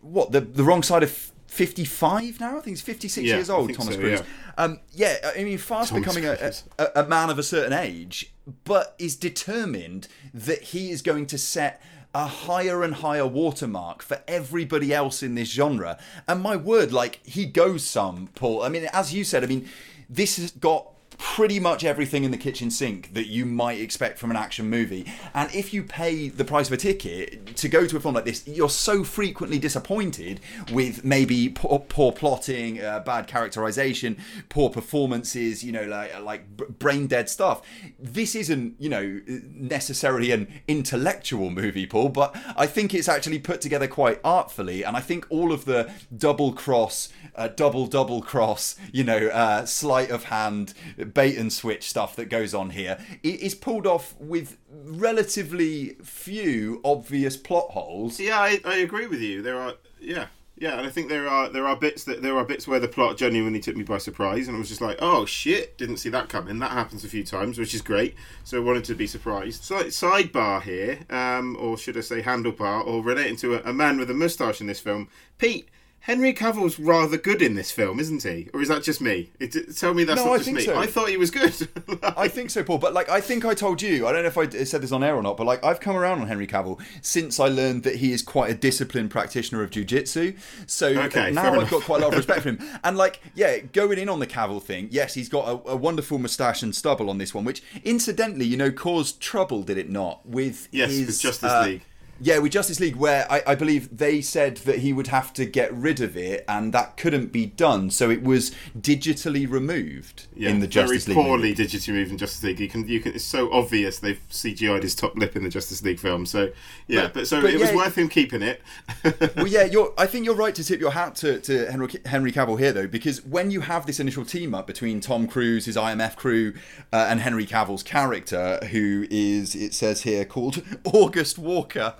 what the the wrong side of 55 now i think he's 56 Yeah, years old thomas so, cruise yeah. um, yeah, I mean, fast Thomas becoming a, a, a man of a certain age, but is determined that he is going to set a higher and higher watermark for everybody else in this genre. And my word, like, he goes some, Paul. I mean, as you said, I mean, this has got pretty much everything in the kitchen sink that you might expect from an action movie. And if you pay the price of a ticket to go to a film like this, you're so frequently disappointed with maybe poor, poor plotting, uh, bad characterization, poor performances, you know, like like brain dead stuff. This isn't, you know, necessarily an intellectual movie, Paul, but I think it's actually put together quite artfully. And I think all of the double cross, uh, double double cross, you know, uh, sleight of hand, bait and switch stuff that goes on here i- pulled off with relatively few obvious plot holes. Yeah, I, I agree with you. There are yeah. Yeah, and I think there are there are bits that there are bits where the plot genuinely took me by surprise, and I was just like, "Oh shit, didn't see that coming." That happens a few times, which is great. So I wanted to be surprised. So sidebar here, um, or should I say handlebar, or relating to a, a man with a moustache in this film, Pete. Henry Cavill's rather good in this film, isn't he? Or is that just me? It, tell me that's No, not I just think me. so. I thought he was good. <laughs> I think so, Paul. But like, I think I told you. I don't know if I said this on air or not. But like, I've come around on Henry Cavill since I learned that he is quite a disciplined practitioner of jujitsu. So Okay, now I've enough. got quite a lot of respect for <laughs> him. And like, yeah, going in on the Cavill thing. Yes, he's got a, a wonderful moustache and stubble on this one, which incidentally, you know, caused trouble, did it not? With Yes, his, with Justice uh, League. Yeah, with Justice League, where I, I believe they said that he would have to get rid of it, and that couldn't be done, so it was digitally removed yeah, in the Justice League. very poorly movie. digitally removed in Justice League. You can, you can. It's so obvious they've CGI'd his top lip in the Justice League film. So yeah, But- but, so but it was worth him keeping it. <laughs> well, yeah, you're. I think you're right to tip your hat to, to Henry, Henry Cavill here, though, because when you have this initial team up between Tom Cruise, his IMF crew, uh, and Henry Cavill's character, who is, it says here, called <laughs> August Walker.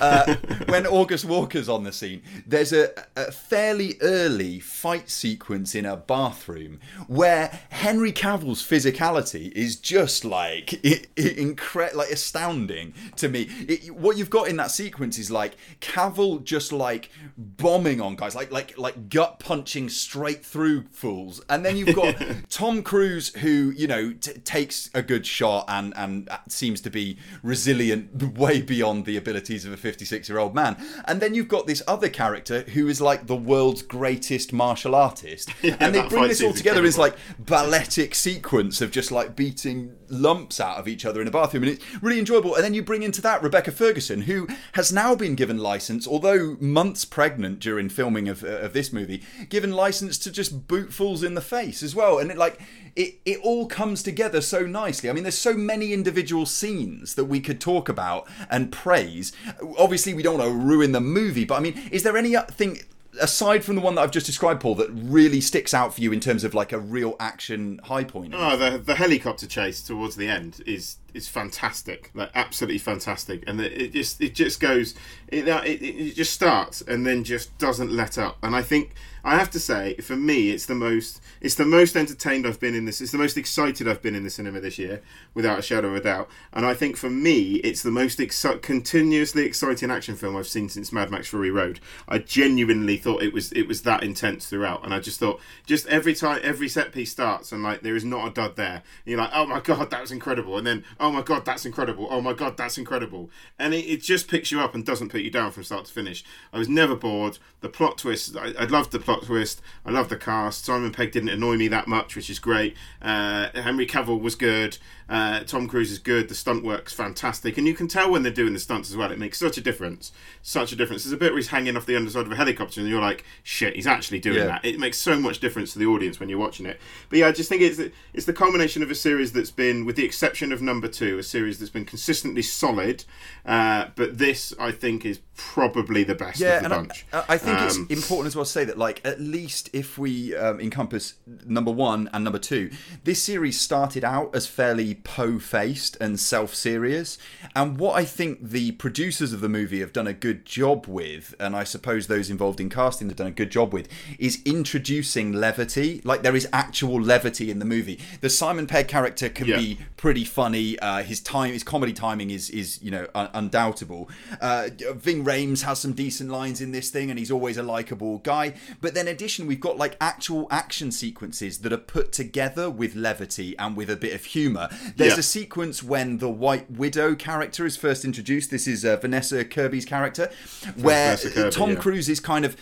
Uh, when August Walker's on the scene, there's a, a fairly early fight sequence in a bathroom where Henry Cavill's physicality is just like <laughs> it, it incre- like astounding to me. It, what you've got in that sequence is like Cavill just like bombing on guys, like like like gut punching straight through fools, and then you've got <laughs> Tom Cruise who you know t- takes a good shot and and seems to be resilient way beyond the abilities of a 56 year old man, and then you've got this other character who is like the world's greatest martial artist, <laughs> and they bring this all together as incredible. like balletic sequence of just like beating lumps out of each other in a bathroom and it's really enjoyable. And then you bring into that rebecca ferguson who has now been given license although months pregnant during filming of, uh, of this movie given license to just boot fools in the face as well. And it like it, it all comes together so nicely. I mean there's so many individual scenes that we could talk about and praise. Obviously we don't want to ruin the movie but i mean is there anything aside from the one that I've just described, Paul, that really sticks out for you in terms of like a real action high point? Oh, the the helicopter chase towards the end is is fantastic, like absolutely fantastic, and it just it just goes, it, uh, it it just starts and then just doesn't let up. And I think I have to say, for me, it's the most it's the most entertained I've been in this. It's the most excited I've been in the cinema this year, without a shadow of a doubt. And I think for me, it's the most exci- continuously exciting action film I've seen since Mad Max Fury Road. I genuinely thought it was it was that intense throughout, and I just thought just every time every set piece starts and like there is not a dud there. And you're like, oh my god, that was incredible, and then oh my god, that's incredible. Oh my god, that's incredible, and it, it just picks you up and doesn't put you down from start to finish. I was never bored. The plot twist, I, I loved the plot twist. I loved the cast. Simon Pegg didn't annoy me that much, which is great. Uh, Henry Cavill was good. Uh, Tom Cruise is good. The stunt work's fantastic, and you can tell when they're doing the stunts as well. It makes such a difference, such a difference. There's a bit where he's hanging off the underside of a helicopter, and you're like, "Shit, he's actually doing Yeah. that." It makes so much difference to the audience when you're watching it. But yeah, I just think it's it's the culmination of a series that's been, with the exception of number two, a series that's been consistently solid. Uh, but this, I think, is probably the best Yeah, of the and bunch. I, I think Um, it's important as well to say that, like, at least if we um, encompass number one and number two, this series started out as fairly po-faced and self-serious, and what I think the producers of the movie have done a good job with, and I suppose those involved in casting have done a good job with, is introducing levity. Like, there is actual levity in the movie. The Simon Pegg character can Yeah. be pretty funny. Uh, his time, his comedy timing is is you know un- undoubtable. Uh, Ving Rhames has some decent lines in this thing, and he's always a likable guy. But then, in addition, we've got like actual action sequences that are put together with levity and with a bit of humor. There's Yeah. a sequence when the White Widow character is first introduced. This is uh, Vanessa Kirby's character, where Kirby, Tom yeah. Cruise is kind of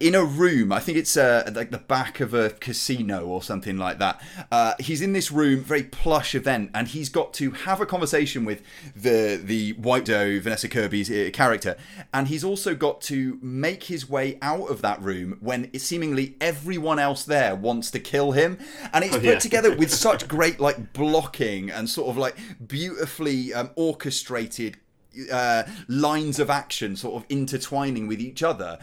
in a room. I think it's uh, like the back of a casino or something like that. Uh, he's in this room, very plush event, and he's got to have a conversation with the the White Doe Vanessa Kirby's uh, character, and he's also got to make his way out of that room when seemingly everyone else there wants to kill him, and it's put yeah. together with <laughs> such great like blocking and sort of like beautifully um, orchestrated uh, lines of action sort of intertwining with each other.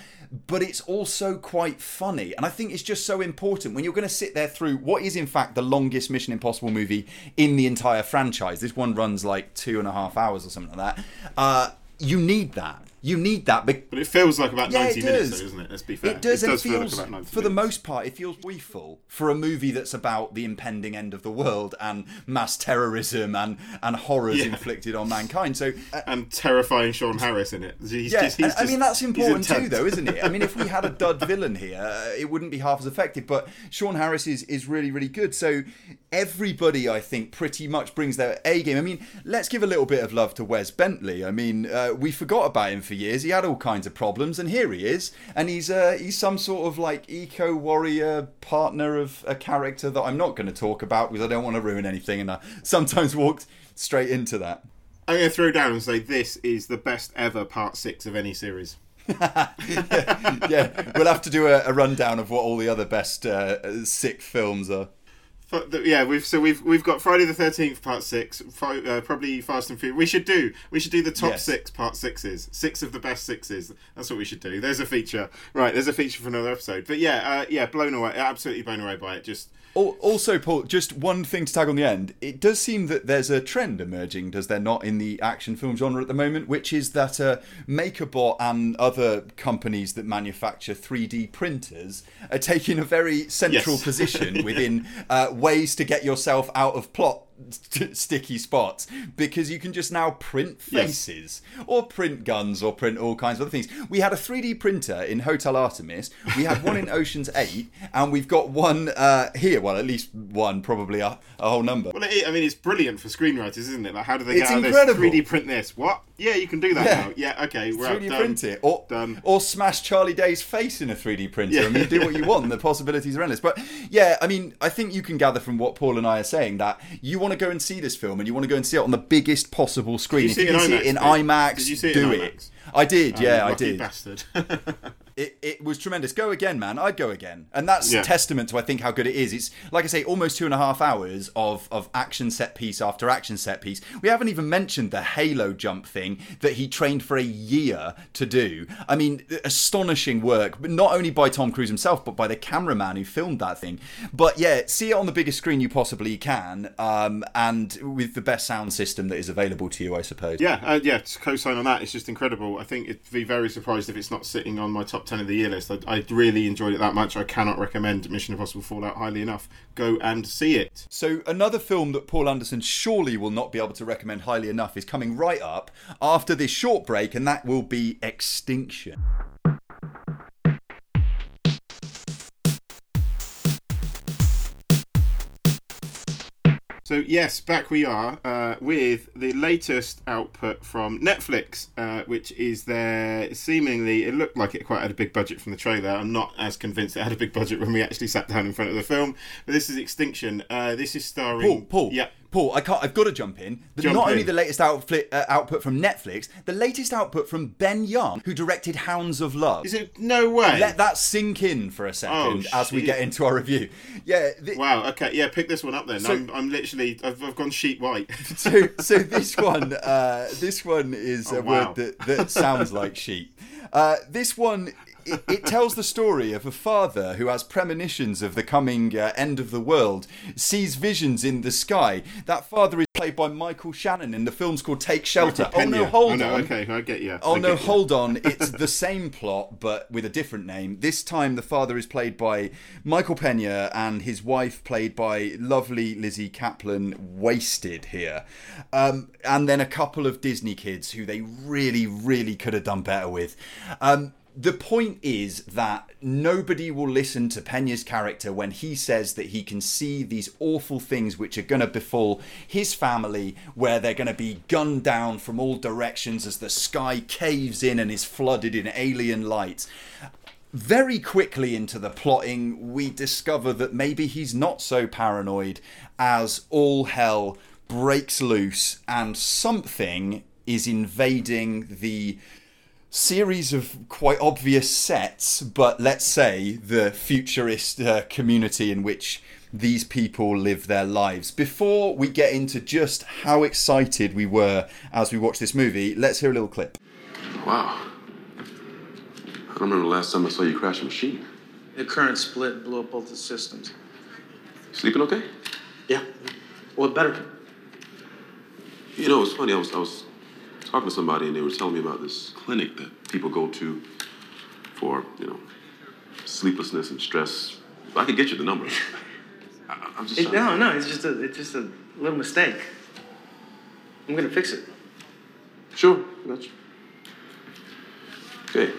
But it's also quite funny. And I think it's just so important when you're going to sit there through what is, in fact, the longest Mission Impossible movie in the entire franchise. This one runs like two and a half hours or something like that. Uh, you need that. You need that. Be- But it feels like about yeah, 90 it minutes, does. though, doesn't it? Let's be fair. It does, it feel like feels, about 90 for the minutes. most part, it feels brieful for a movie that's about the impending end of the world and mass terrorism and, and horrors Yeah. inflicted on mankind. So, <laughs> uh, And terrifying Sean Harris in it. He's yeah, just, he's and I mean that's important too, though, isn't it? I mean, if we had a <laughs> dud villain here, uh, it wouldn't be half as effective. But Sean Harris is is really really good. So everybody, I think, pretty much brings their A game. I mean, let's give a little bit of love to Wes Bentley. I mean, uh, we forgot about him for years. He had all kinds of problems, and here he is, and he's uh, he's some sort of like eco warrior partner of a character that I'm not going to talk about because I don't want to ruin anything, and I sometimes walked straight into that. I'm going to throw down and say this is the best ever part six of any series. <laughs> yeah, we'll have to do a, a rundown of what all the other best uh, sick films are. Yeah, we've so we've we've got Friday the Thirteenth Part Six, uh, probably Fast and Furious. We should do we should do the top Yes. six Part Sixes, six of the best sixes. That's what we should do. There's a feature, right? There's a feature for another episode. But yeah, uh, yeah, blown away, absolutely blown away by it. Just Also, Paul, just one thing to tag on the end. It does seem that there's a trend emerging, does there not, in the action film genre at the moment, which is that uh, MakerBot and other companies that manufacture 3D printers are taking a very central Yes. position <laughs> within uh, ways to get yourself out of plot st- <laughs> sticky spots because you can just now print Yes. faces or print guns or print all kinds of other things. We had a 3D printer in Hotel Artemis, we had one in <laughs> Ocean's 8, and we've got one uh, here. Well, at least one, probably a, a whole number. well, it, I mean, it's brilliant for screenwriters, isn't it? Like, how do they It's get incredible. this? 3D print this? What? Yeah, you can do that Yeah. now. Yeah, okay, we're out. 3D Done. print it, or Done. or smash Charlie Day's face in a 3D printer. Yeah. I mean, do what you want. <laughs> The possibilities are endless. But yeah, I mean, I think you can gather from what Paul and I are saying that you want to go and see this film, and you want to go and see it on the biggest possible screen. you if see you it can in see it in IMAX, Did you see it do in it. I did, Oh, yeah, I did. Bastard. <laughs> It, it was tremendous. Go again, man. I'd go again. And that's Yeah. testament to I think how good it is. It's like I say, almost two and a half hours of of action set piece after action set piece. We haven't even mentioned the Halo jump thing that he trained for a year to do. I mean, astonishing work, but not only by Tom Cruise himself, but by the cameraman who filmed that thing. But yeah, see it on the biggest screen you possibly can, um, and with the best sound system that is available to you, I suppose. Yeah, uh, yeah, to co-sign on that. It's just incredible. I think it'd be very surprised if it's not sitting on my top ten of the year list. I, I really enjoyed it that much. I cannot recommend Mission Impossible Fallout highly enough. Go and see it. So another film that Paul Anderson surely will not be able to recommend highly enough is coming right up after this short break, and that will be Extinction. So yes, back we are uh, with the latest output from Netflix, uh, which is their seemingly it looked like it quite had a big budget from the trailer. I'm not as convinced it had a big budget when we actually sat down in front of the film. But this is Extinction. Uh, this is starring Paul, Paul, Yeah, Paul, I can't. I've got to jump in. The- Jump not in. only the latest uh, output from Netflix, the latest output from Ben Young, who directed Hounds of Love. is it? No way. Let that sink in for a second Oh, as we get into our review. Yeah. th- Wow. Okay. Yeah. Pick this one up then. So- I'm, I'm literally. I've, I've gone sheet white. <laughs> so, so this one, uh, this one is Oh, a wow. word that, that sounds like sheep. Uh, this one, it, it tells the story of a father who has premonitions of the coming uh, end of the world, sees visions in the sky. That father is played by Michael Shannon in the film's called Take Shelter. <laughs> Oh no, hold oh, no, on. Okay, I get you. Oh no, you. hold on. <laughs> It's the same plot, but with a different name. This time, the father is played by Michael Pena and his wife, played by lovely Lizzy Caplan, wasted here. Um, and then a couple of Disney kids who they really, really could have done better with. Um, the point is that nobody will listen to Pena's character when he says that he can see these awful things which are going to befall his family, where they're going to be gunned down from all directions as the sky caves in and is flooded in alien light. Very quickly into the plotting, we discover that maybe he's not so paranoid as all hell breaks loose and something is invading the series of quite obvious sets, but let's say the futurist uh, community in which these people live their lives. Before we get into just how excited we were as we watched this movie, let's hear a little clip. Wow. I don't remember the last time I saw you crash a machine. The current split blew up both the systems. Sleeping okay? Yeah. What better? You know, it's funny. I was I was talking to somebody and they were telling me about this clinic that people go to for, you know, sleeplessness and stress. I could get you the number. I, I'm just It, trying no, no, it's just a, it's just a little mistake. I'm gonna fix it. Sure, got you. Okay.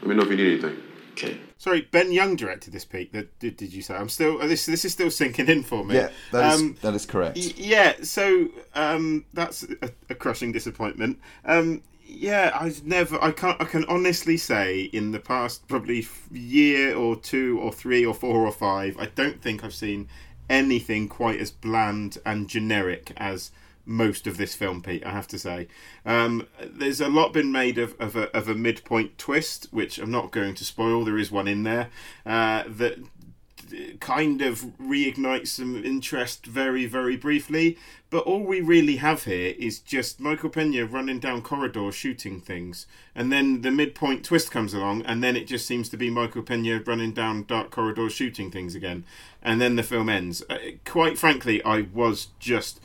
Let me know if you need anything. Okay. Sorry, Ben Young directed this, Pete. Did, did, did you say? I'm still. uh, This this is still sinking in for me. Yeah, that is Um, that is correct. Y- Yeah, so um, that's a, a crushing disappointment. Um, yeah, I've never. I can't. I can honestly say, in the past probably year or two or three or four or five, I don't think I've seen anything quite as bland and generic as most of this film, Pete. I have to say, um, there's a lot been made of, of a of a midpoint twist, which I'm not going to spoil. There is one in there uh, that kind of reignites some interest very, very briefly. But all we really have here is just Michael Pena running down corridors shooting things. And then the midpoint twist comes along, and then it just seems to be Michael Pena running down dark corridors shooting things again. And then the film ends. Uh, quite frankly, I was just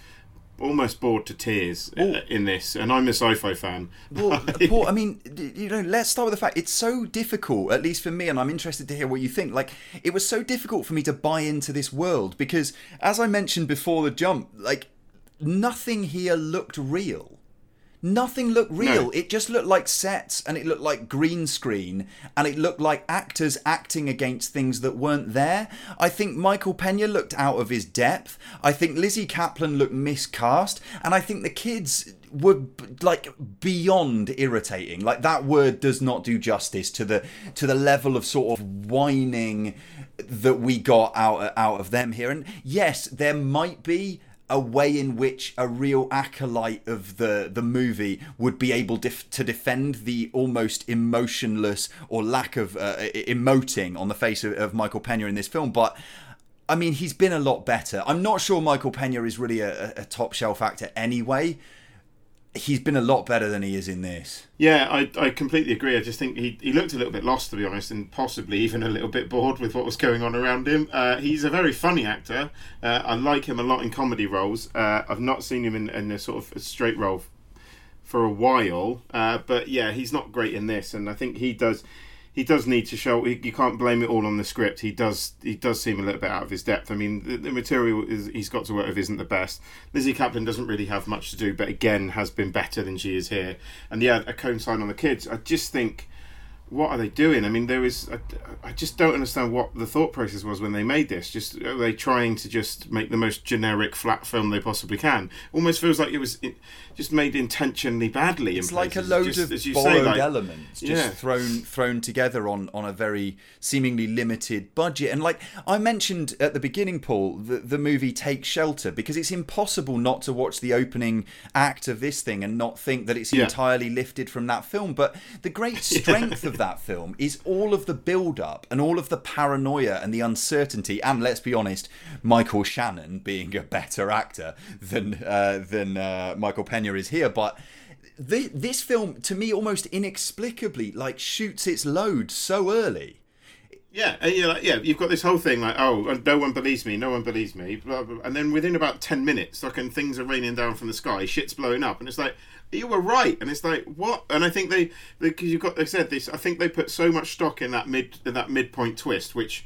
almost bored to tears uh, in this, and I'm a sci fi fan. Well, <laughs> Paul, I mean, you know, let's start with the fact it's so difficult, at least for me, and I'm interested to hear what you think. Like, it was so difficult for me to buy into this world because, as I mentioned before the jump, like, nothing here looked real. Nothing looked real. No. It just looked like sets and it looked like green screen and it looked like actors acting against things that weren't there. I think Michael Pena looked out of his depth. I think Lizzy Caplan looked miscast. And I think the kids were like beyond irritating. Like that word does not do justice to the to the level of sort of whining that we got out out of them here. And yes, there might be a way in which a real acolyte of the the movie would be able def- to defend the almost emotionless or lack of uh, emoting on the face of, of Michael Pena in this film, but. I mean, he's been a lot better. I'm not sure Michael Pena is really a, a top shelf actor anyway. He's been a lot better than he is in this. Yeah, I, I completely agree. I just think he, he looked a little bit lost, to be honest, and possibly even a little bit bored with what was going on around him. Uh, he's a very funny actor. Uh, I like him a lot in comedy roles. Uh, I've not seen him in, in a sort of a straight role for a while, uh, but yeah, he's not great in this, and I think he does. He does need to show. You can't blame it all on the script. He does. He does seem a little bit out of his depth. I mean, the, the material is he's got to work with isn't the best. Lizzy Caplan doesn't really have much to do, but again has been better than she is here. And yeah, a cone sign on the kids. I just think, what are they doing? I mean, there is. I, I just don't understand what the thought process was when they made this. Just are they trying to just make the most generic flat film they possibly can? Almost feels like it was just made intentionally badly. It's in like a load Just, of as you borrowed say, like, elements just Yeah. thrown thrown together on on a very seemingly limited budget. And like I mentioned at the beginning, Paul, the, the movie takes shelter because it's impossible not to watch the opening act of this thing and not think that it's Yeah. entirely lifted from that film. But the great <laughs> strength of that film is all of the build up and all of the paranoia and the uncertainty. And let's be honest, Michael Shannon being a better actor than uh, than uh, Michael Pena is here, but. This, this film, to me, almost inexplicably, like shoots its load so early. Yeah, and you're like, yeah, you've got this whole thing like, oh, no one believes me, no one believes me, blah, blah, and then within about ten minutes, fucking things are raining down from the sky, shit's blowing up, and it's like, you were right, and it's like, what? And I think they, because you've got, they said this, I think they put so much stock in that mid, in that midpoint twist, which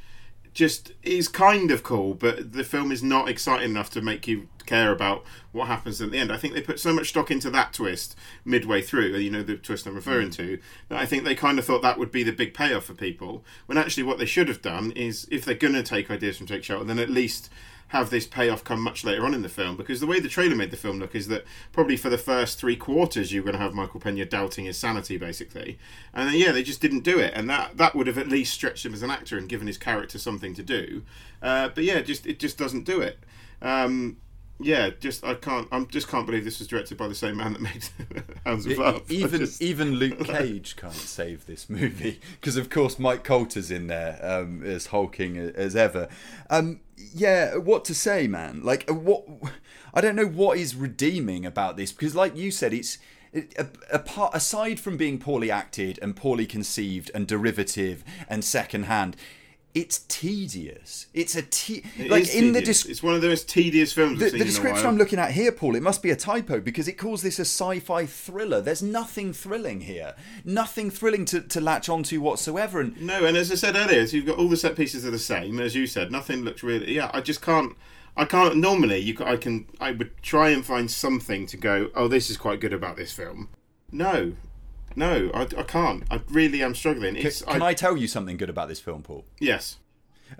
just is kind of cool, but the film is not exciting enough to make you care about what happens at the end. I think they put so much stock into that twist midway through, you know, the twist I'm referring mm. to, that I think they kind of thought that would be the big payoff for people. When actually, what they should have done is, if they're going to take ideas from Take Shelter, then at least have this payoff come much later on in the film because the way the trailer made the film look is that probably for the first three quarters you're going to have Michael Pena doubting his sanity basically. And then yeah they just didn't do it and that that would have at least stretched him as an actor and given his character something to do. Uh, but yeah just it just doesn't do it. Um, yeah just I can't I just can't believe this was directed by the same man that made <laughs> Hounds of Love even just- even Luke <laughs> Cage can't save this movie because, of course, Mike Colter's in there um, as hulking as ever. Um, yeah, what to say, man? Like, uh, what? I don't know what is redeeming about this because, like you said, it's. a- Apart, aside from being poorly acted and poorly conceived and derivative and secondhand, it's tedious. It's a te- It like in the tedious. des- it's one of the most tedious films the, the seen in a description. I'm looking at here, Paul, it must be a typo because it calls this a sci-fi thriller. There's nothing thrilling here. Nothing thrilling to, to latch onto whatsoever. And No, and as I said earlier, so you've got all the set pieces are the same, as you said. Nothing looks really. Yeah, I just can't. I can't. Normally, you. I can. I would try and find something to go. Oh, this is quite good about this film. No, no, I, I can't. I really am struggling. It's. can I tell you something good about this film, Paul? Yes.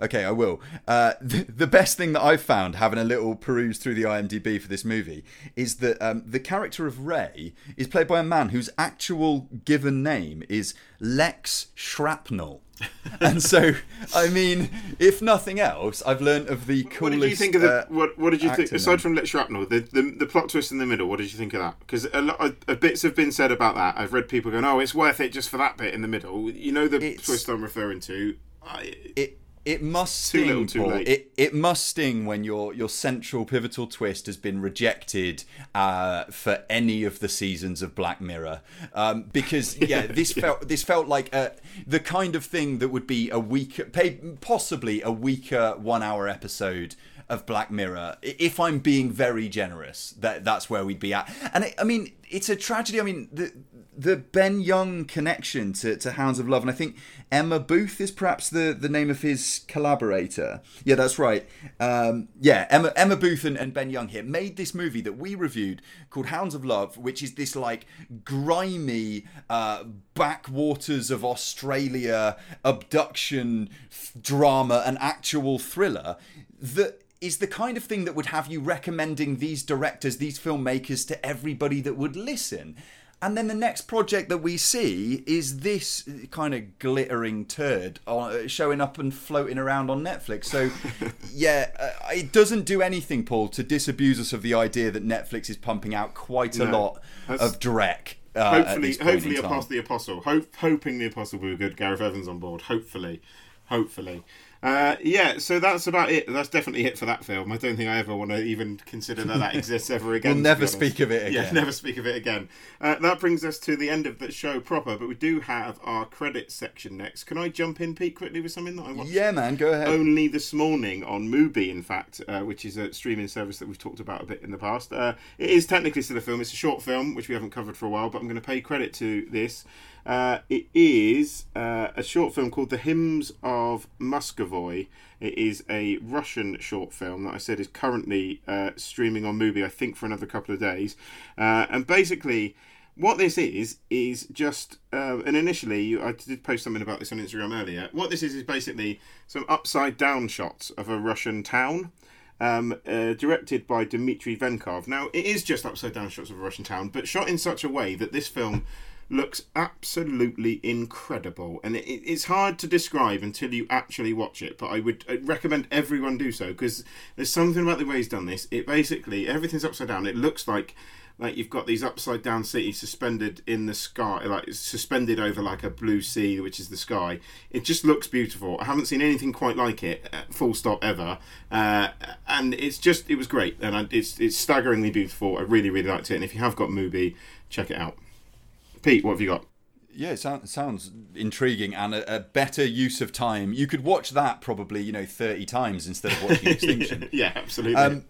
Okay, I will. Uh, <laughs> the, the best thing that I've found, having a little peruse through the IMDb for this movie, is that um, the character of Ray is played by a man whose actual given name is Lex Shrapnel. <laughs> and so, I mean, if nothing else, I've learned of the coolest. What did you think of the? uh, what What did you think? Aside from Lex Shrapnel, the, the the plot twist in the middle. What did you think of that? Because a lot of, bits have been said about that. I've read people going, "Oh, it's worth it just for that bit in the middle." You know the twist I'm referring to. I, it it must Too sting, little, too Paul. late. It it must sting when your your central pivotal twist has been rejected uh, for any of the seasons of Black Mirror, um, because <laughs> yeah, this felt this felt like uh, the kind of thing that would be a weaker, possibly a weaker one hour episode of Black Mirror. If I'm being very generous, that that's where we'd be at. And it, I mean, it's a tragedy. I mean, the the Ben Young connection to, to Hounds of Love, and I think Emma Booth is perhaps the, the name of his collaborator. Yeah, that's right. Um, yeah, Emma Emma Booth and, and Ben Young here made this movie that we reviewed called Hounds of Love, which is this like grimy uh, backwaters of Australia abduction drama, an actual thriller that is the kind of thing that would have you recommending these directors, these filmmakers to everybody that would listen. And then the next project that we see is this kind of glittering turd uh, showing up and floating around on Netflix. So, <laughs> yeah, uh, it doesn't do anything, Paul, to disabuse us of the idea that Netflix is pumping out quite a No. lot of Drek. Uh, hopefully, this point in hopefully. Apostle the Apostle. Hope, hoping the Apostle will be good. Gareth Evans on board. Hopefully, hopefully. Uh, yeah, so that's about it. That's definitely it for that film. I don't think I ever want to even consider that that exists ever again. We'll never speak of it Yeah, again. never speak of it again. Uh, that brings us to the end of the show proper, but we do have our credits section next. Can I jump in, Pete, quickly with something that I watched? Yeah, man, go ahead. only this morning on Mubi, in fact, uh, which is a streaming service that we've talked about a bit in the past. Uh, it is technically still a film. It's a short film, which we haven't covered for a while, but I'm going to pay credit to this. Uh, it is uh, a short film called The Hymns of Muscovy. It is a Russian short film that I said is currently uh, streaming on Mubi, I think, for another couple of days. Uh, and basically, what this is is just uh, and initially I did post something about this on Instagram earlier. What this is is basically some upside down shots of a Russian town. Um, uh, directed by Dmitry Venkov. Now, it is just upside down shots of a Russian town, but shot in such a way that this film looks absolutely incredible. And it, it's hard to describe until you actually watch it, but I would recommend everyone do so because there's something about the way he's done this. It basically, everything's upside down. It looks like like you've got these upside down cities suspended in the sky like suspended over like a blue sea which is the sky. It just looks beautiful. I haven't seen anything quite like it uh, full stop ever. Uh, and it's just it was great. And I, it's it's staggeringly beautiful. I really really liked it. And if you have got Mubi check it out pete what have you got Yeah, it sounds, sounds intriguing and a, a better use of time. You could watch that probably, you know, 30 times instead of watching <laughs> Extinction. yeah absolutely Um,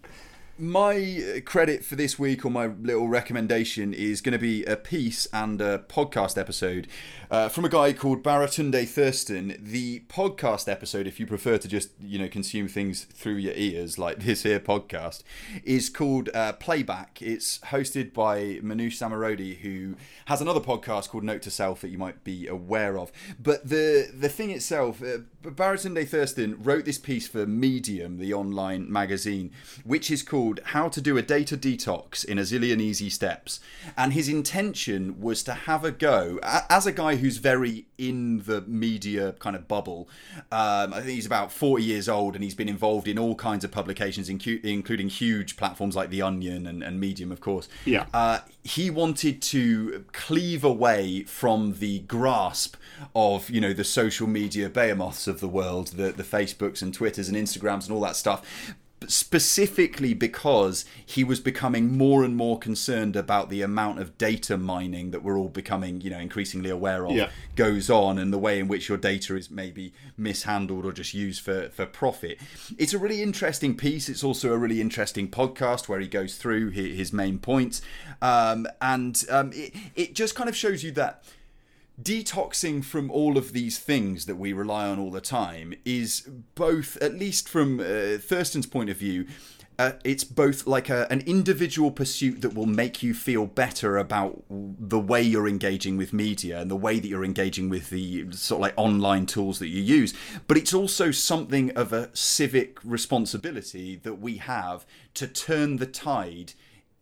my credit for this week, or my little recommendation, is going to be a piece and a podcast episode uh, from a guy called Baratunde Thurston. The podcast episode, if you prefer to just you know consume things through your ears like this here podcast, is called uh, Playback. It's hosted by Manoush Zomorodi, who has another podcast called Note to Self that you might be aware of. But the the thing itself, uh, Baratunde Thurston wrote this piece for Medium, the online magazine, which is called How to Do a Data Detox in a Zillion Easy Steps. And his intention was to have a go, as a guy who's very in the media kind of bubble. Um, I think he's about 40 years old and he's been involved in all kinds of publications, including huge platforms like The Onion and, and Medium, of course. Yeah. Uh, he wanted to cleave away from the grasp of you know the social media behemoths of the world, the the Facebooks and Twitters and Instagrams and all that stuff. specifically because he was becoming more and more concerned about the amount of data mining that we're all becoming, you know, increasingly aware of Yeah. goes on and the way in which your data is maybe mishandled or just used for, for profit. It's a really interesting piece. It's also a really interesting podcast where he goes through hi- his main points. Um, and um, it, it just kind of shows you that detoxing from all of these things that we rely on all the time is both, at least from uh, Thurston's point of view, uh, it's both like a, an individual pursuit that will make you feel better about the way you're engaging with media and the way that you're engaging with the sort of like online tools that you use. But it's also something of a civic responsibility that we have to turn the tide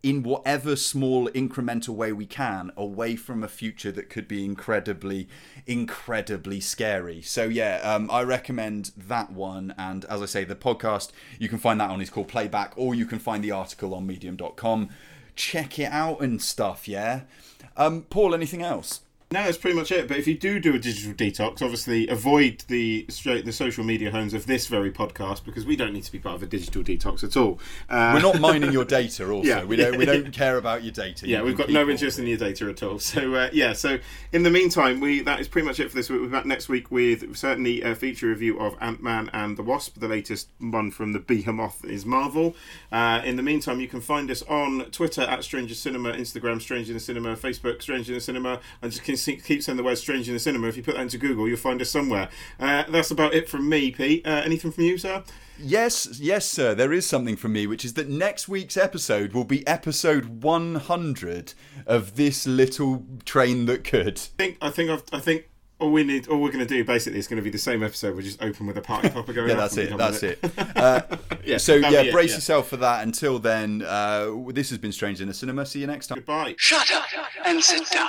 in whatever small incremental way we can away from a future that could be incredibly incredibly scary. So yeah um, i recommend that one. And as i say the podcast you can find that on is called playback or you can find the article on medium.com check it out and stuff yeah? Um, paul anything else No, that's pretty much it. But if you do do a digital detox, obviously avoid the straight the social media homes of this very podcast because we don't need to be part of a digital detox at all. Uh, we're not <laughs> mining your data also Yeah. we don't we don't <laughs> care about your data yeah, You we've got no interest in your data at all. <laughs> So uh, yeah, so in the meantime, we that is pretty much it for this week. We'll be back next week with certainly a feature review of Ant Man and the Wasp, the latest one from the Behemoth is Marvel. Uh, in the meantime, you can find us on Twitter at Stranger Cinema, Instagram Stranger in the Cinema, Facebook Stranger in the Cinema, and just see, keep saying the word strange in the Cinema. If you put that into Google, you'll find us somewhere. Uh, that's about it from me, Pete. Uh, anything from you, sir? Yes, yes, sir. There is something from me, which is that next week's episode will be episode 100 of this little train that could. I think I think I've, I think all we need, all we're going to do basically is going to be the same episode. We're just open with a party popper going. Yeah, that's it. That's with it. Uh, Yeah, so yeah, be it, brace yeah. yourself for that. Until then, uh, this has been Strange in the Cinema. See you next time. Goodbye. Shut up and sit down.